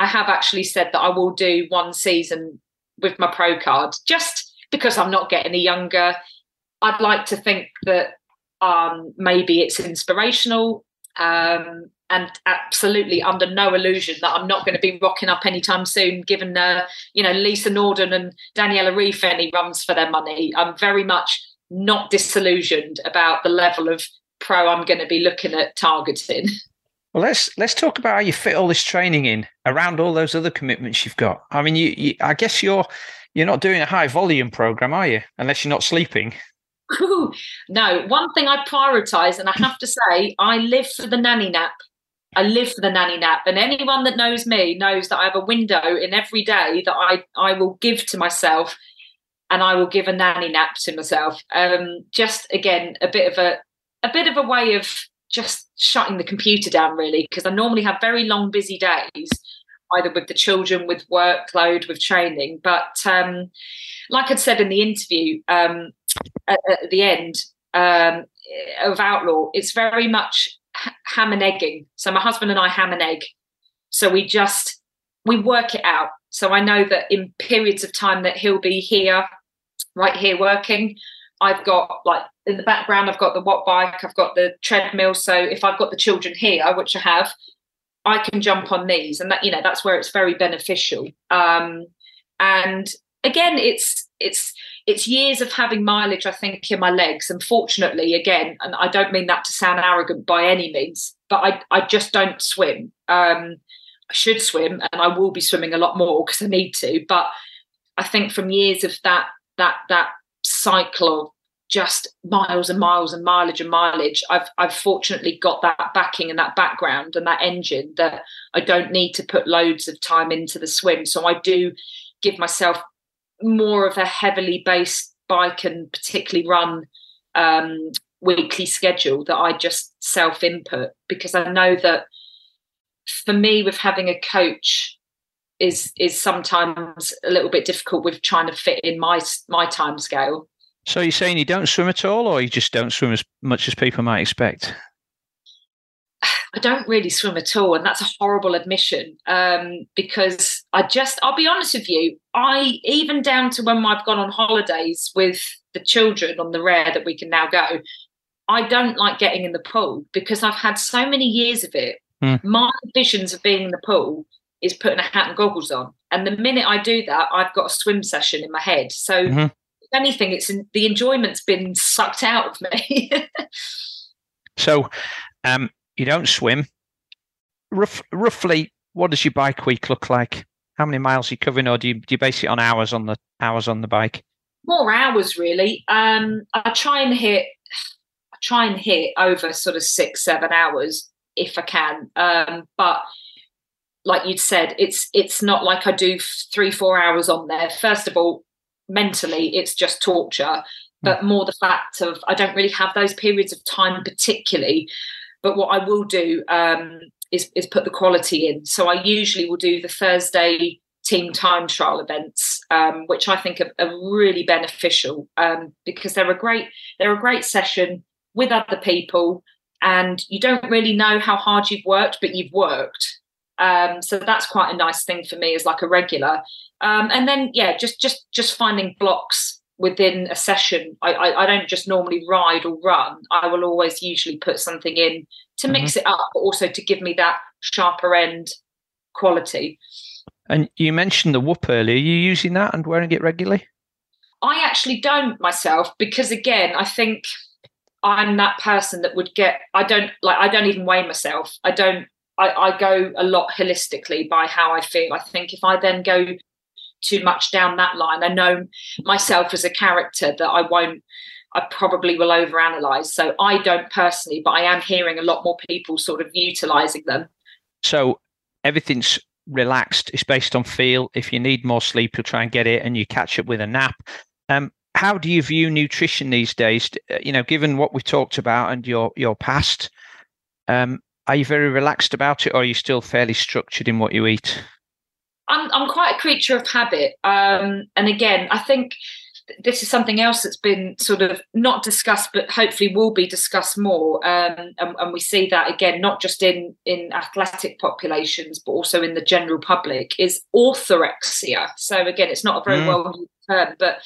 I have actually said that I will do one season with my pro card just because I'm not getting any younger. I'd like to think that um, maybe it's inspirational um, and absolutely under no illusion that I'm not going to be rocking up anytime soon, given, uh, you know, Lisa Norden and Daniela Ryf any runs for their money. I'm very much not disillusioned about the level of pro I'm going to be looking at targeting. Well, let's let's talk about how you fit all this training in around all those other commitments you've got. I mean, you, you I guess you're you're not doing a high volume program, are you? Unless you're not sleeping. no, one thing I prioritize, and I have to say, I live for the nanny nap. I live for the nanny nap. And anyone that knows me knows that I have a window in every day that I, I will give to myself and I will give a nanny nap to myself. Um, just again, a bit of a a bit of a way of just shutting the computer down really, because I normally have very long, busy days either with the children, with workload, with training. But um, like I'd said in the interview um, at, at, the end um, of Outlaw, it's very much ham and egging. So my husband and I ham and egg. So we just we work it out. So I know that in periods of time that he'll be here, right here working. I've got like in the background, I've got the Wattbike, I've got the treadmill. So if I've got the children here, which I have, I can jump on these, and that you know that's where it's very beneficial. Um, and again, it's it's it's years of having mileage, I think, in my legs. And fortunately, again, and I don't mean that to sound arrogant by any means, but I I just don't swim. Um, I should swim, and I will be swimming a lot more because I need to. But I think from years of that that that cycle of just miles and miles and mileage and mileage i've i've fortunately got that backing and that background and that engine that i don't need to put loads of time into the swim. So i do give myself more of a heavily based bike and particularly run um, weekly schedule that i just self input because i know that for me with having a coach is is sometimes a little bit difficult with trying to fit in my my time scale so you're saying you don't swim at all, or you just don't swim as much as people might expect? I don't really swim at all, and that's a horrible admission um, because I just, I'll be honest with you, I even down to when I've gone on holidays with the children on the rare that we can now go, I don't like getting in the pool because I've had so many years of it. Mm. My visions of being in the pool is putting a hat and goggles on. And the minute I do that, I've got a swim session in my head. So mm-hmm anything, it's the enjoyment's been sucked out of me. so, um, you don't swim. Rough, roughly, what does your bike week look like? How many miles are you covering, or do you, do you base it on hours on the hours on the bike? More hours, really. Um, I try and hit. I try and hit over sort of six, seven hours if I can. Um, but like you'd said, it's it's not like I do three, four hours on there. First of all, mentally, it's just torture. But hmm. more the fact of I don't really have those periods of time particularly. But what I will do um, is, is put the quality in. So I usually will do the Thursday team time trial events, um, which I think are, are really beneficial um, because they're a great they're a great session with other people, and you don't really know how hard you've worked, but you've worked. Um, so that's quite a nice thing for me as like a regular. Um, and then yeah, just just just finding blocks within a session. I, I, I don't just normally ride or run. I will always usually put something in to mix mm-hmm. it up, but also to give me that sharper end quality. And you mentioned the whoop earlier. Are you using that and wearing it regularly? I actually don't myself because again, I think I'm that person that would get I don't like I don't even weigh myself. I don't I, I go a lot holistically by how I feel. I think if I then go too much down that line, I know myself as a character that I won't I probably will overanalyze. So I don't personally, but I am hearing a lot more people sort of utilizing them. So everything's relaxed. It's based on feel. If you need more sleep, you'll try and get it, and you catch up with a nap. Um, how do you view nutrition these days? Uh, you know, given what we talked about and your your past, um, are you very relaxed about it, or are you still fairly structured in what you eat? I'm I'm quite a creature of habit, um, and again, I think this is something else that's been sort of not discussed, but hopefully will be discussed more. Um, and, and, we see that again, not just in in athletic populations, but also in the general public, is orthorexia. So again, it's not a very mm. well used term, but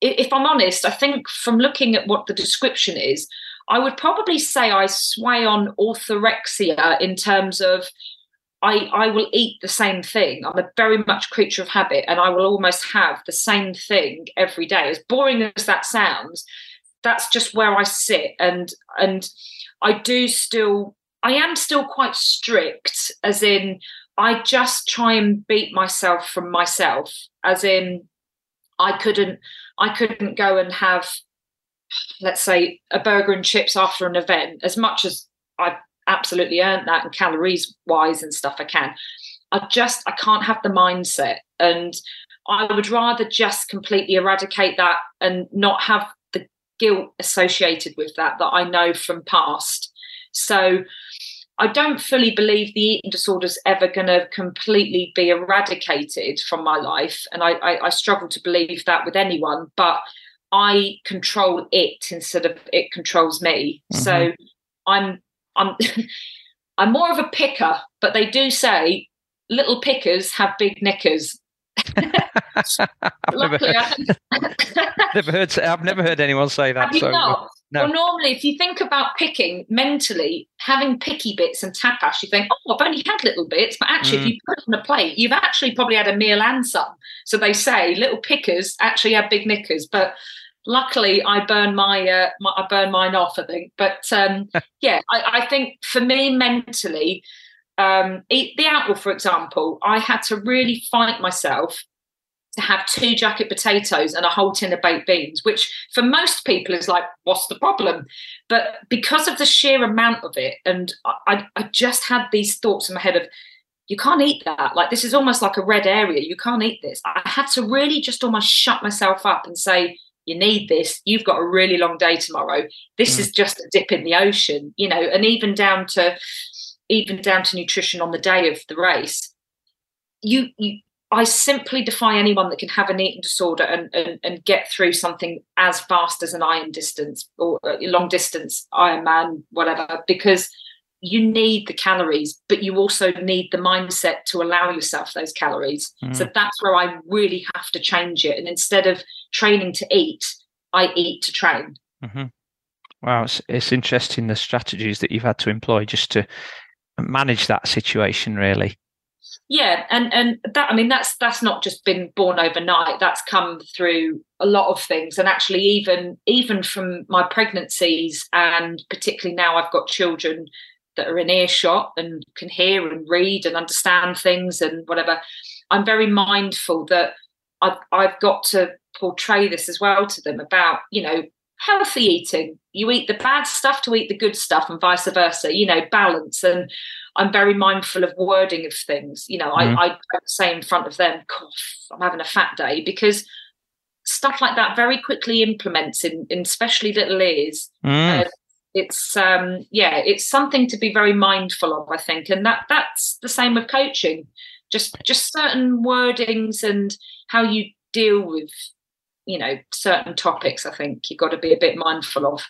if I'm honest, I think from looking at what the description is, I would probably say I sway on orthorexia in terms of I, I will eat the same thing. I'm a very much creature of habit and I will almost have the same thing every day. As boring as that sounds, that's just where I sit. And and I do still I am still quite strict, as in I just try and beat myself from myself, as in I couldn't I couldn't go and have let's say a burger and chips after an event as much as I absolutely earned that and calories wise and stuff I can. I just I can't have the mindset and I would rather just completely eradicate that and not have the guilt associated with that that I know from past. So I don't fully believe the eating disorder is ever going to completely be eradicated from my life, and I, I, I struggle to believe that with anyone. But I control it instead of it controls me. Mm-hmm. So I'm I'm I'm more of a picker, but they do say little pickers have big knickers. I've never, never, heard. I've never heard anyone say that. So, not? No. Well, normally, if you think about picking mentally, having picky bits and tapas, you think, "Oh, I've only had little bits," but actually, mm. if you put it on a plate, you've actually probably had a meal and some. So they say little pickers actually have big knickers, but luckily I burn my, uh, my I burn mine off. I think, but um, yeah, I, I, think for me mentally, um, the apple, for example, I had to really fight myself to have two jacket potatoes and a whole tin of baked beans, which for most people is like, what's the problem? But because of the sheer amount of it, and I, I just had these thoughts in my head of, you can't eat that. Like, this is almost like a red area. You can't eat this. I had to really just almost shut myself up and say, you need this you've got a really long day tomorrow this mm. is just a dip in the ocean you know and even down to even down to nutrition on the day of the race you, you I simply defy anyone that can have an eating disorder and, and, and get through something as fast as an iron distance or long distance Ironman, whatever, because you need the calories, but you also need the mindset to allow yourself those calories. Mm. So that's where I really have to change it. And instead of training to eat, I eat to train. Mm-hmm. Wow, it's, it's interesting the strategies that you've had to employ just to manage that situation, really. Yeah, and and that I mean that's that's not just been born overnight. That's come through a lot of things, and actually even even from my pregnancies, and particularly now I've got children that are in earshot and can hear and read and understand things and whatever. I'm very mindful that I've, I've got to portray this as well to them about, you know, healthy eating. You eat the bad stuff to eat the good stuff, and vice versa. You know, balance. And I'm very mindful of wording of things. You know, mm-hmm. I, I say in front of them, I'm having a fat day," because stuff like that very quickly implements in, in especially little ears. Mm. Uh, it's um yeah it's something to be very mindful of i think and that that's the same with coaching just just certain wordings and how you deal with you know certain topics i think you've got to be a bit mindful of.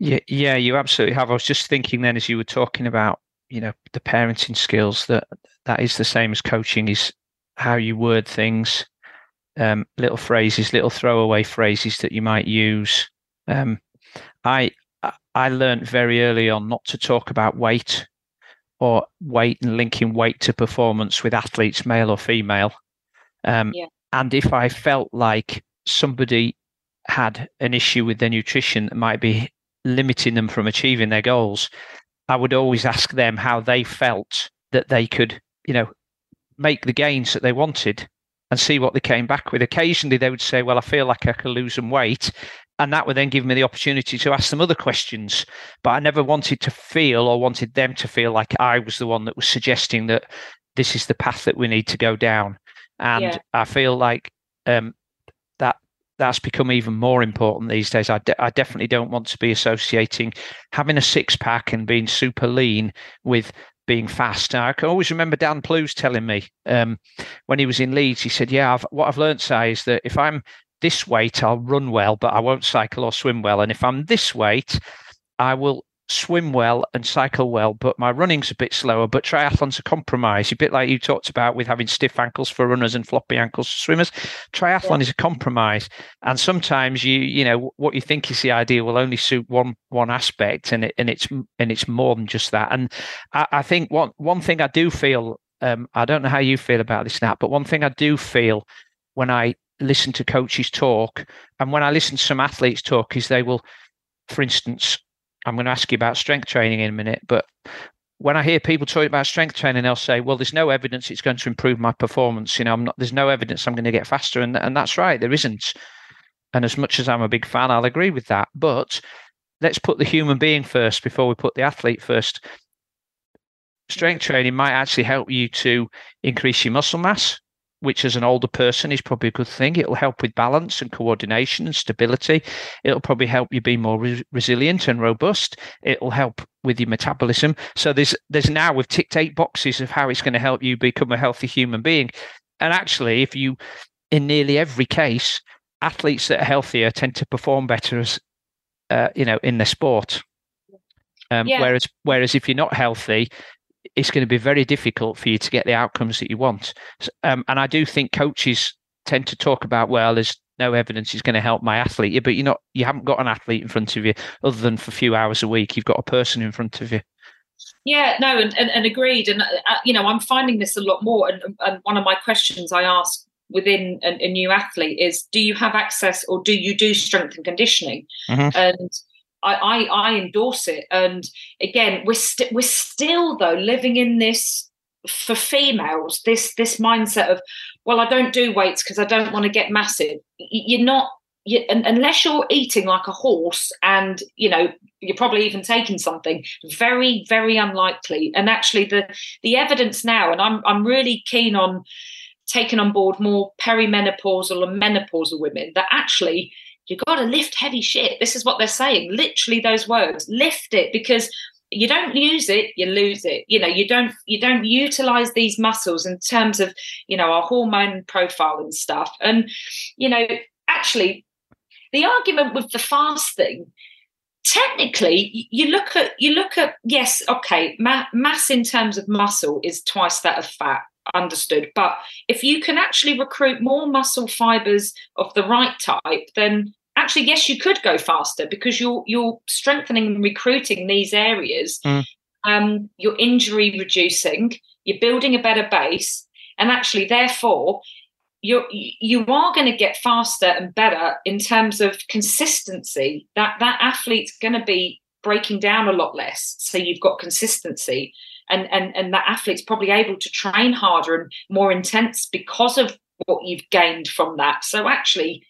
Yeah yeah you absolutely have. I was just thinking then as you were talking about you know the parenting skills that that is the same as coaching is how you word things um, little phrases little throwaway phrases that you might use. Um, i i learned very early on not to talk about weight or weight and linking weight to performance with athletes male or female. Um, yeah. and if i felt like somebody had an issue with their nutrition that might be limiting them from achieving their goals, I would always ask them how they felt that they could, you know, make the gains that they wanted and see what they came back with. Occasionally they would say, Well, I feel like I could lose some weight. And that would then give me the opportunity to ask them other questions. But I never wanted to feel or wanted them to feel like I was the one that was suggesting that this is the path that we need to go down. And yeah. I feel like um, that's become even more important these days. I, de- I definitely don't want to be associating having a six pack and being super lean with being fast. I can always remember Dan Plews telling me um, when he was in Leeds, he said, Yeah, I've, what I've learned, say, is that if I'm this weight, I'll run well, but I won't cycle or swim well. And if I'm this weight, I will swim well and cycle well, but my running's a bit slower. But triathlon's a compromise, a bit like you talked about with having stiff ankles for runners and floppy ankles for swimmers. Triathlon yeah. is a compromise, and sometimes you you know what you think is the idea will only suit one one aspect, and it and it's and it's more than just that. And I, I think one one thing I do feel. Um, I don't know how you feel about this, Nat, but one thing I do feel when I listen to coaches talk and when I listen to some athletes talk is they will, for instance, I'm going to ask you about strength training in a minute, but when I hear people talking about strength training, they'll say, "Well, there's no evidence it's going to improve my performance." You know, I'm not. There's no evidence I'm going to get faster, and and that's right, there isn't. And as much as I'm a big fan, I'll agree with that. But let's put the human being first before we put the athlete first. Strength training might actually help you to increase your muscle mass, which as an older person is probably a good thing. It'll help with balance and coordination and stability. It'll probably help you be more re- resilient and robust. It'll help with your metabolism. So there's there's now we've ticked eight boxes of how it's going to help you become a healthy human being. And actually, if you in nearly every case, athletes that are healthier tend to perform better as uh, you know in their sport. Um, yeah. Whereas whereas if you're not healthy, it's going to be very difficult for you to get the outcomes that you want. Um, and I do think coaches tend to talk about, well, there's no evidence is going to help my athlete, but you're not, you haven't got an athlete in front of you other than for a few hours a week. You've got a person in front of you. Yeah, no, and, and, and agreed. And, uh, you know, I'm finding this a lot more. And, and one of my questions I ask within a, a, new athlete is do you have access or do you do strength and conditioning? Mm-hmm. And I, I, I endorse it. And again, we're st- we're still though living in this for females this this mindset of well I don't do weights because I don't want to get massive. You're not you, unless you're eating like a horse and you know you're probably even taking something very very unlikely and actually the the evidence now and i'm i'm really keen on taking on board more perimenopausal and menopausal women that actually you got to lift heavy shit. This is what they're saying. Literally those words. Lift it because you don't use it, you lose it. You know, you don't you don't utilize these muscles in terms of, you know, our hormone profile and stuff. And, you know, actually the argument with the fast thing technically you look at you look at yes okay ma- mass in terms of muscle is twice that of fat understood. But if you can actually recruit more muscle fibers of the right type, then actually yes, you could go faster because you're you're strengthening and recruiting these areas. Mm. Um, you're injury reducing. You're building a better base, and actually, therefore, you're you are going to get faster and better in terms of consistency. That that athlete's going to be breaking down a lot less. So you've got consistency and and and that athlete's probably able to train harder and more intense because of what you've gained from that so actually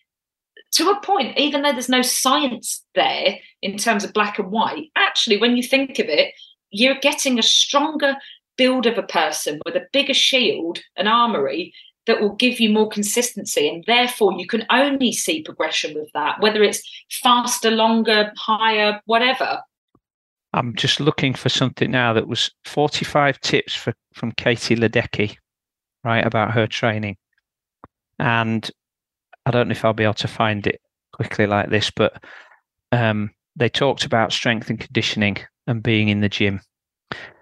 to a point, even though there's no science there in terms of black and white, actually, when you think of it, you're getting a stronger build of a person with a bigger shield, an armory that will give you more consistency. And therefore, you can only see progression with that, whether it's faster, longer, higher, whatever. I'm just looking for something now that was 45 tips for, from Katie Ledecky, right, about her training. And I don't know if I'll be able to find it quickly like this, but um, they talked about strength and conditioning and being in the gym.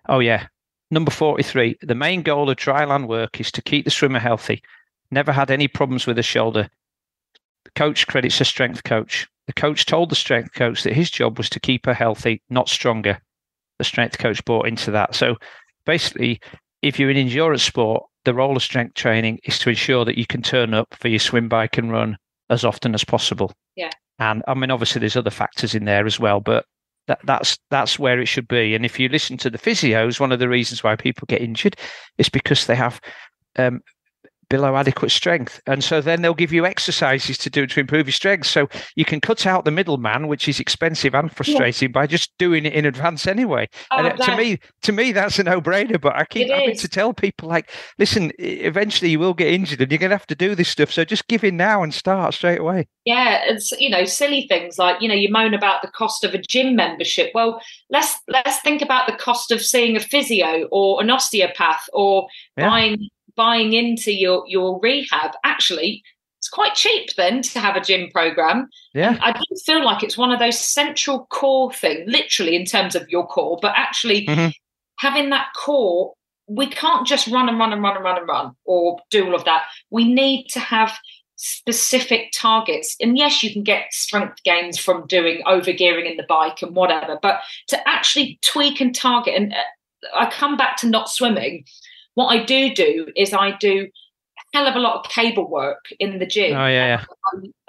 Oh, yeah. Number 43 the main goal of dryland work is to keep the swimmer healthy. Never had any problems with the shoulder. The coach credits a strength coach. The coach told the strength coach that his job was to keep her healthy, not stronger. The strength coach bought into that. So basically, if you're in endurance sport, the role of strength training is to ensure that you can turn up for your swim, bike, and run as often as possible. Yeah. And I mean, obviously, there's other factors in there as well, but that, that's that's where it should be. And if you listen to the physios, one of the reasons why people get injured is because they have um, below adequate strength. And so then they'll give you exercises to do to improve your strength. So you can cut out the middleman, which is expensive and frustrating, yeah. by just doing it in advance anyway. Oh, and to me, to me, that's a no-brainer. But I keep having to tell people like, listen, eventually you will get injured and you're gonna have to do this stuff. So just give in now and start straight away. Yeah, it's you know, silly things like, you know, you moan about the cost of a gym membership. Well, let's let's think about the cost of seeing a physio or an osteopath or yeah. buying buying into your your rehab actually it's quite cheap then to have a gym program. Yeah. I do feel like it's one of those central core thing literally in terms of your core but actually mm-hmm. having that core we can't just run and run and run and run and run or do all of that. We need to have specific targets. And yes you can get strength gains from doing overgearing in the bike and whatever but to actually tweak and target and uh, i come back to not swimming what I do do is I do a hell of a lot of cable work in the gym. Oh yeah, yeah.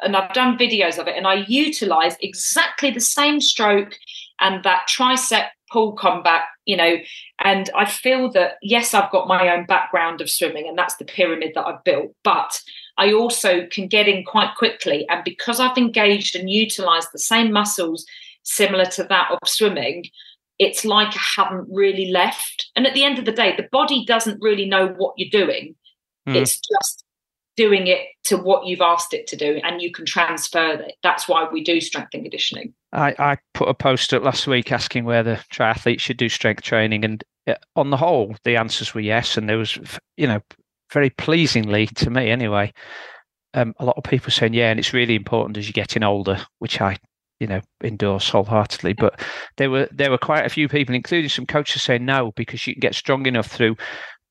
And I've done videos of it, and I utilize exactly the same stroke and that tricep pull combat, you know. And I feel that yes, I've got my own background of swimming, and that's the pyramid that I've built, but I also can get in quite quickly. And because I've engaged and utilized the same muscles similar to that of swimming, it's like I haven't really left. And at the end of the day, the body doesn't really know what you're doing. Mm. It's just doing it to what you've asked it to do, and you can transfer it. That's why we do strength and conditioning. I, I put a post up last week asking whether triathletes should do strength training, and uh, on the whole, the answers were yes. And there was, you know, very pleasingly to me anyway, um, a lot of people saying yeah, and it's really important as you're getting older, which I you know endorse wholeheartedly. But there were there were quite a few people, including some coaches, saying no because you can get strong enough through,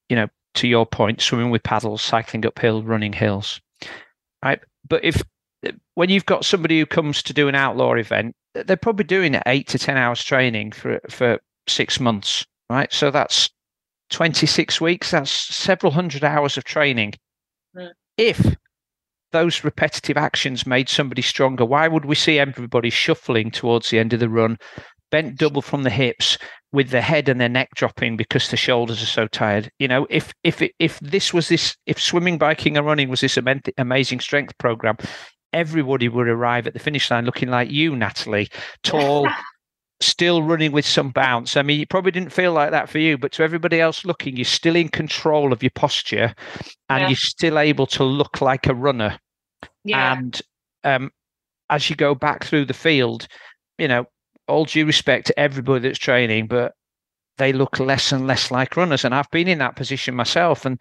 you know, to your point, swimming with paddles, cycling uphill, running hills. Right, but if when you've got somebody who comes to do an outlaw event, they're probably doing eight to ten hours training for for six months, right? So that's twenty six weeks. That's several hundred hours of training. Mm. If those repetitive actions made somebody stronger. Why would we see everybody shuffling towards the end of the run, bent double from the hips, with their head and their neck dropping because the shoulders are so tired? You know, if if if this was this, if swimming, biking, and running was this amazing strength program, everybody would arrive at the finish line looking like you, Natalie, tall. still running with some bounce. I mean, you probably didn't feel like that for you, but to everybody else looking, you're still in control of your posture and yeah. you're still able to look like a runner. Yeah. And um, as you go back through the field, you know, all due respect to everybody that's training, but they look less and less like runners. And I've been in that position myself and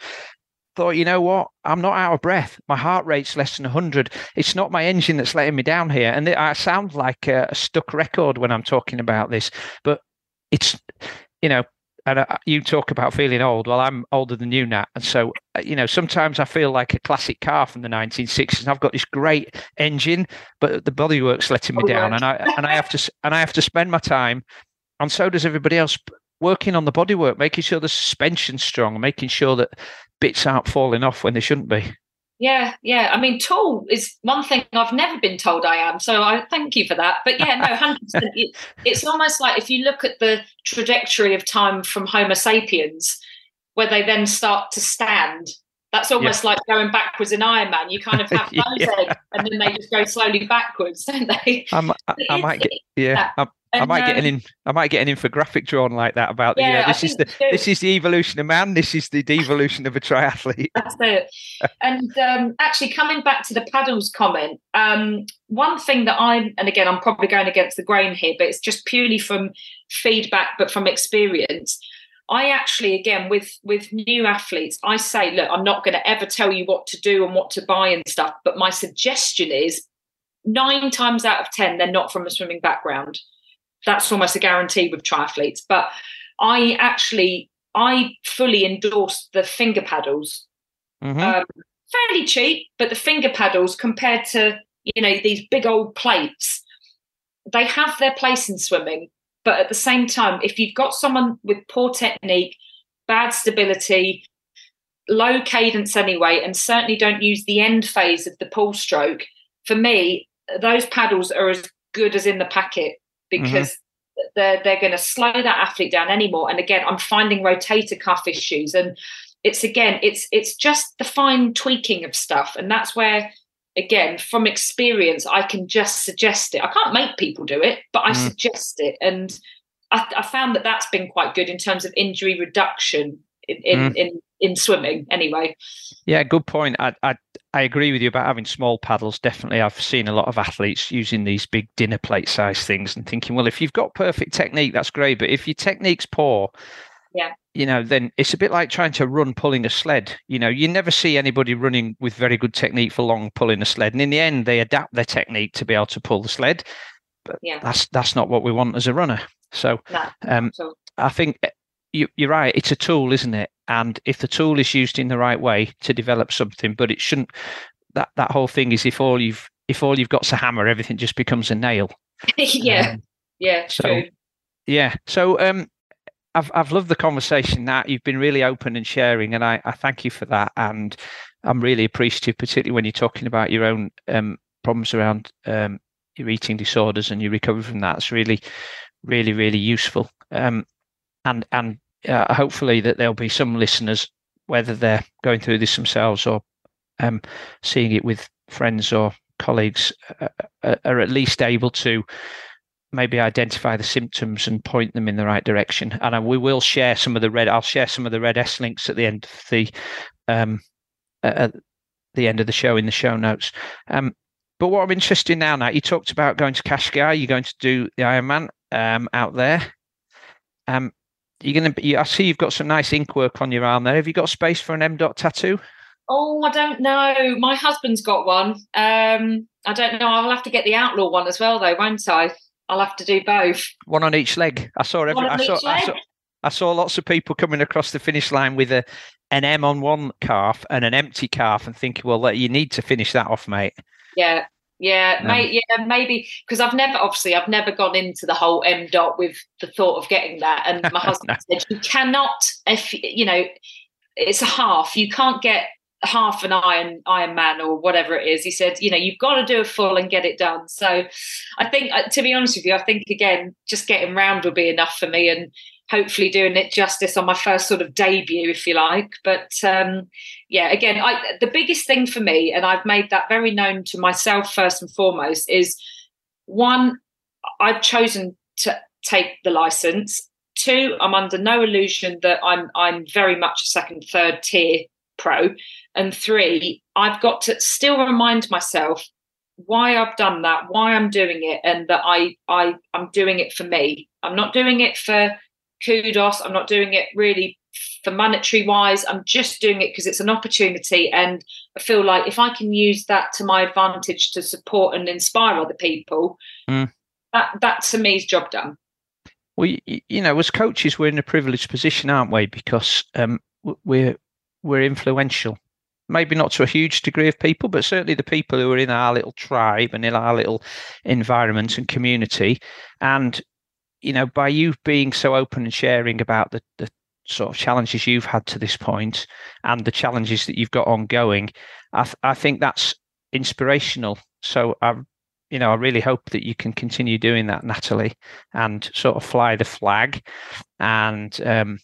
thought, you know what? I'm not out of breath. My heart rate's less than 100. It's not my engine that's letting me down here. And I sound like a stuck record when I'm talking about this, but it's, you know, and uh, you talk about feeling old. Well, I'm older than you, Nat, and so uh, you know sometimes I feel like a classic car from the 1960s. And I've got this great engine, but the bodywork's letting me down, and I and I have to and I have to spend my time, and so does everybody else, working on the bodywork, making sure the suspension's strong, making sure that bits aren't falling off when they shouldn't be. Yeah, yeah. I mean, tall is one thing I've never been told I am. So I thank you for that. But yeah, no, 100%. it, it's almost like if you look at the trajectory of time from Homo sapiens, where they then start to stand, That's almost yeah. like going backwards in Iron Man. You kind of have those yeah. and then they just go slowly backwards, don't they? I, I might get, yeah. And, I might get an in. I might get an infographic drawn like that about the. Yeah, this is the this is the evolution of man. This is the devolution of a triathlete. That's it. and um, actually, coming back to the paddles comment, um, one thing that I'm, and again, I'm probably going against the grain here, but it's just purely from feedback, but from experience. I actually, again, with with new athletes, I say, look, I'm not going to ever tell you what to do and what to buy and stuff, but my suggestion is nine times out of ten, they're not from a swimming background that's almost a guarantee with triathletes. But I actually I fully endorse the finger paddles. Mm-hmm. Um, fairly cheap, but the finger paddles compared to you know these big old plates, they have their place in swimming. But at the same time, if you've got someone with poor technique, bad stability, low cadence anyway, and certainly don't use the end phase of the pull stroke, for me, those paddles are as good as in the packet Mm-hmm. because mm-hmm. they're they're going to slow that athlete down anymore. And again, I'm finding rotator cuff issues, and it's again, it's it's just the fine tweaking of stuff, and that's where again from experience i can just suggest it i can't make people do it but i mm. suggest it and I, I, found that that's been quite good in terms of injury reduction in in, mm. in, in swimming anyway yeah good point I, I I agree with you about having small paddles. Definitely, I've seen a lot of athletes using these big dinner plate size things and thinking, well, if you've got perfect technique, that's great. But if your technique's poor, yeah, you know, then it's a bit like trying to run pulling a sled. You know, you never see anybody running with very good technique for long pulling a sled, and in the end, they adapt their technique to be able to pull the sled. But yeah. that's that's not what we want as a runner. So, no, um, I think eh, you, you're right. It's a tool, isn't it? And if the tool is used in the right way to develop something, but it shouldn't. That that whole thing is if all you've if all you've got's a hammer, everything just becomes a nail. yeah, um, yeah. So true. yeah, so um, I've I've loved the conversation. That you've been really open and sharing, and I I thank you for that. And I'm really appreciative, particularly when you're talking about your own um, problems around um, your eating disorders and your recovery from that. It's really, really, really useful. Um, and and uh, hopefully that there'll be some listeners, whether they're going through this themselves or um, seeing it with friends or colleagues, uh, uh, are at least able to maybe identify the symptoms and point them in the right direction. And we will share some of the red. I'll share some of the RED-S links at the end of the um, at the end of the show in the show notes. Um, but what I'm interested in now, now you talked about going to Cascais. You're going to do the Ironman um, out there. Um, you're going to. I see you've got some nice ink work on your arm there. Have you got space for an M dot tattoo? Oh, I don't know. My husband's got one. Um, I don't know. I'll have to get the outlaw one as well, though, won't I? I'll have to do both. One on each leg. I saw every. I saw, I saw, I saw lots of people coming across the finish line with a an M on one calf and an empty calf, and thinking, well, you need to finish that off, mate. Yeah, yeah, um, may, yeah, maybe because I've never, obviously, I've never gone into the whole M dot with the thought of getting that. And my husband no. said, you cannot, if you know, it's a half. You can't get half an Iron Iron Man or whatever it is. He said, you know, you've got to do a full and get it done. So, I think, uh, to be honest with you, I think again, just getting round will be enough for me, and hopefully doing it justice on my first sort of debut, if you like. But um, yeah, again, I, the biggest thing for me, and I've made that very known to myself first and foremost, is one, I've chosen to take the license. Two, I'm under no illusion that I'm I'm very much a second, third tier pro. And three, I've got to still remind myself why I've done that, why I'm doing it, and that I I I'm doing it for me. I'm not doing it for kudos. I'm not doing it really for monetary wise. I'm just doing it because it's an opportunity. And I feel like if I can use that to my advantage to support and inspire other people, mm. that, that to me is job done. Well, you know, as coaches, we're in a privileged position, aren't we? Because um, we're we're influential. Maybe not to a huge degree of people, but certainly the people who are in our little tribe and in our little environment and community. And you know, by you being so open and sharing about the, the sort of challenges you've had to this point and the challenges that you've got ongoing, I, th- I think that's inspirational. So I, you know, I really hope that you can continue doing that, Natalie, and sort of fly the flag, and um,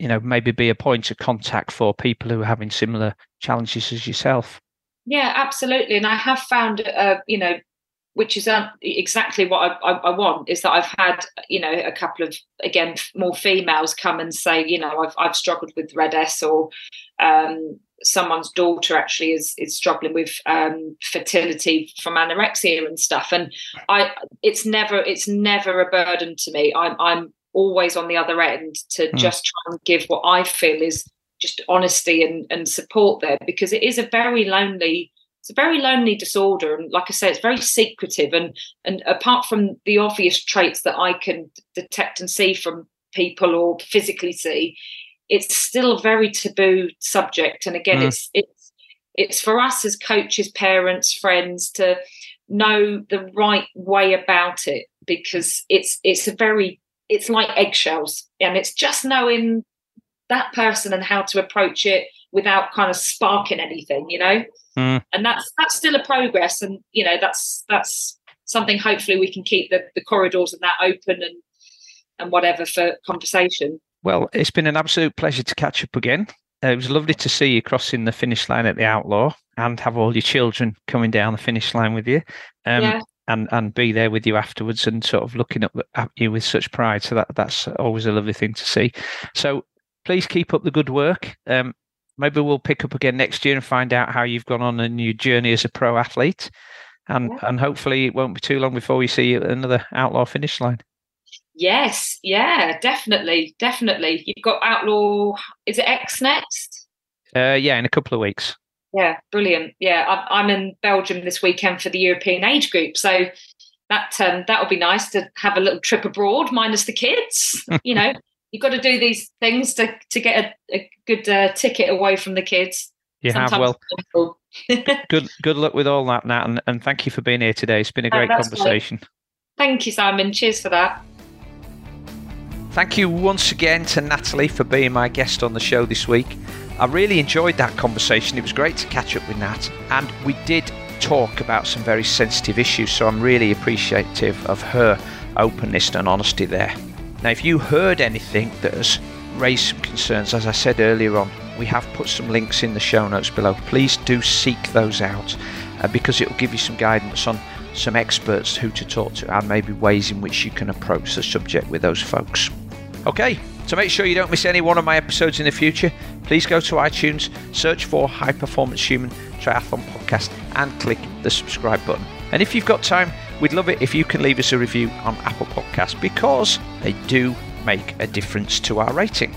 you know, maybe be a point of contact for people who are having similar challenges as yourself. Yeah, absolutely. And I have found, uh, you know, which is um, exactly what I, I, I, want is that I've had you know a couple of again more females come and say you know I've I've struggled with RED-S or um, someone's daughter actually is is struggling with um, fertility from anorexia and stuff and I it's never it's never a burden to me I'm I'm always on the other end to mm. just try and give what I feel is just honesty and, and support there because it is a very lonely it's a very lonely disorder and like i say it's very secretive and and apart from the obvious traits that i can detect and see from people or physically see it's still a very taboo subject and again mm. it's it's it's for us as coaches parents friends to know the right way about it because it's it's a very it's like eggshells and it's just knowing that person and how to approach it without kind of sparking anything you know Mm. And that's that's still a progress, and you know that's that's something. Hopefully, we can keep the, the corridors and that open and and whatever for conversation. Well, it's been an absolute pleasure to catch up again. Uh, it was lovely to see you crossing the finish line at the Outlaw and have all your children coming down the finish line with you. Um, yeah. And, and be there with you afterwards and sort of looking up at you with such pride. So that that's always a lovely thing to see. So please keep up the good work. Um, maybe we'll pick up again next year and find out how you've gone on in your journey as a pro athlete. And yeah. and hopefully it won't be too long before we see another outlaw finish line. Yes, yeah, definitely, definitely. You've got outlaw. Is it X next? Uh, yeah, in a couple of weeks. Yeah, brilliant. Yeah, I'm in Belgium this weekend for the European age group, so that um, that'll be nice to have a little trip abroad, minus the kids. you know, you've got to do these things to to get a, a good uh, ticket away from the kids. You Sometimes have well. good good luck with all that, Nat, and, and thank you for being here today. It's been a great conversation. Great. Thank you, Simon. Cheers for that. Thank you once again to Natalie for being my guest on the show this week. I really enjoyed that conversation. It was great to catch up with Nat, and we did talk about some very sensitive issues, so I'm really appreciative of her openness and honesty there. Now, if you heard anything that has raised some concerns, as I said earlier on, we have put some links in the show notes below. Please do seek those out uh, because it will give you some guidance on some experts who to talk to and maybe ways in which you can approach the subject with those folks. Okay, to make sure you don't miss any one of my episodes in the future, please go to iTunes, search for High Performance Human Triathlon Podcast, and click the subscribe button. And if you've got time, we'd love it if you can leave us a review on Apple Podcasts because they do make a difference to our rating.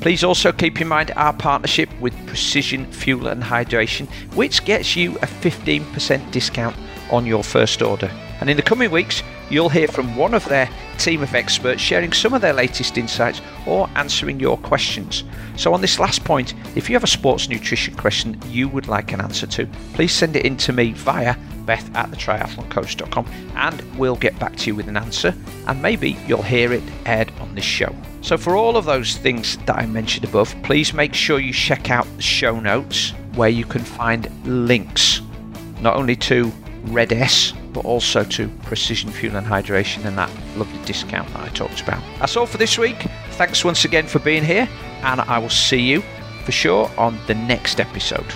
Please also keep in mind our partnership with Precision Fuel and Hydration, which gets you a 15% discount on your first order. And in the coming weeks, you'll hear from one of their team of experts sharing some of their latest insights or answering your questions. So, on this last point, if you have a sports nutrition question you would like an answer to, please send it in to me via beth at thetriathloncoach.com and we'll get back to you with an answer and maybe you'll hear it aired on this show. So, for all of those things that I mentioned above, please make sure you check out the show notes where you can find links not only to RED-S but also to Precision Fuel and Hydration and that lovely discount that I talked about. That's all for this week. Thanks once again for being here, and I will see you for sure on the next episode.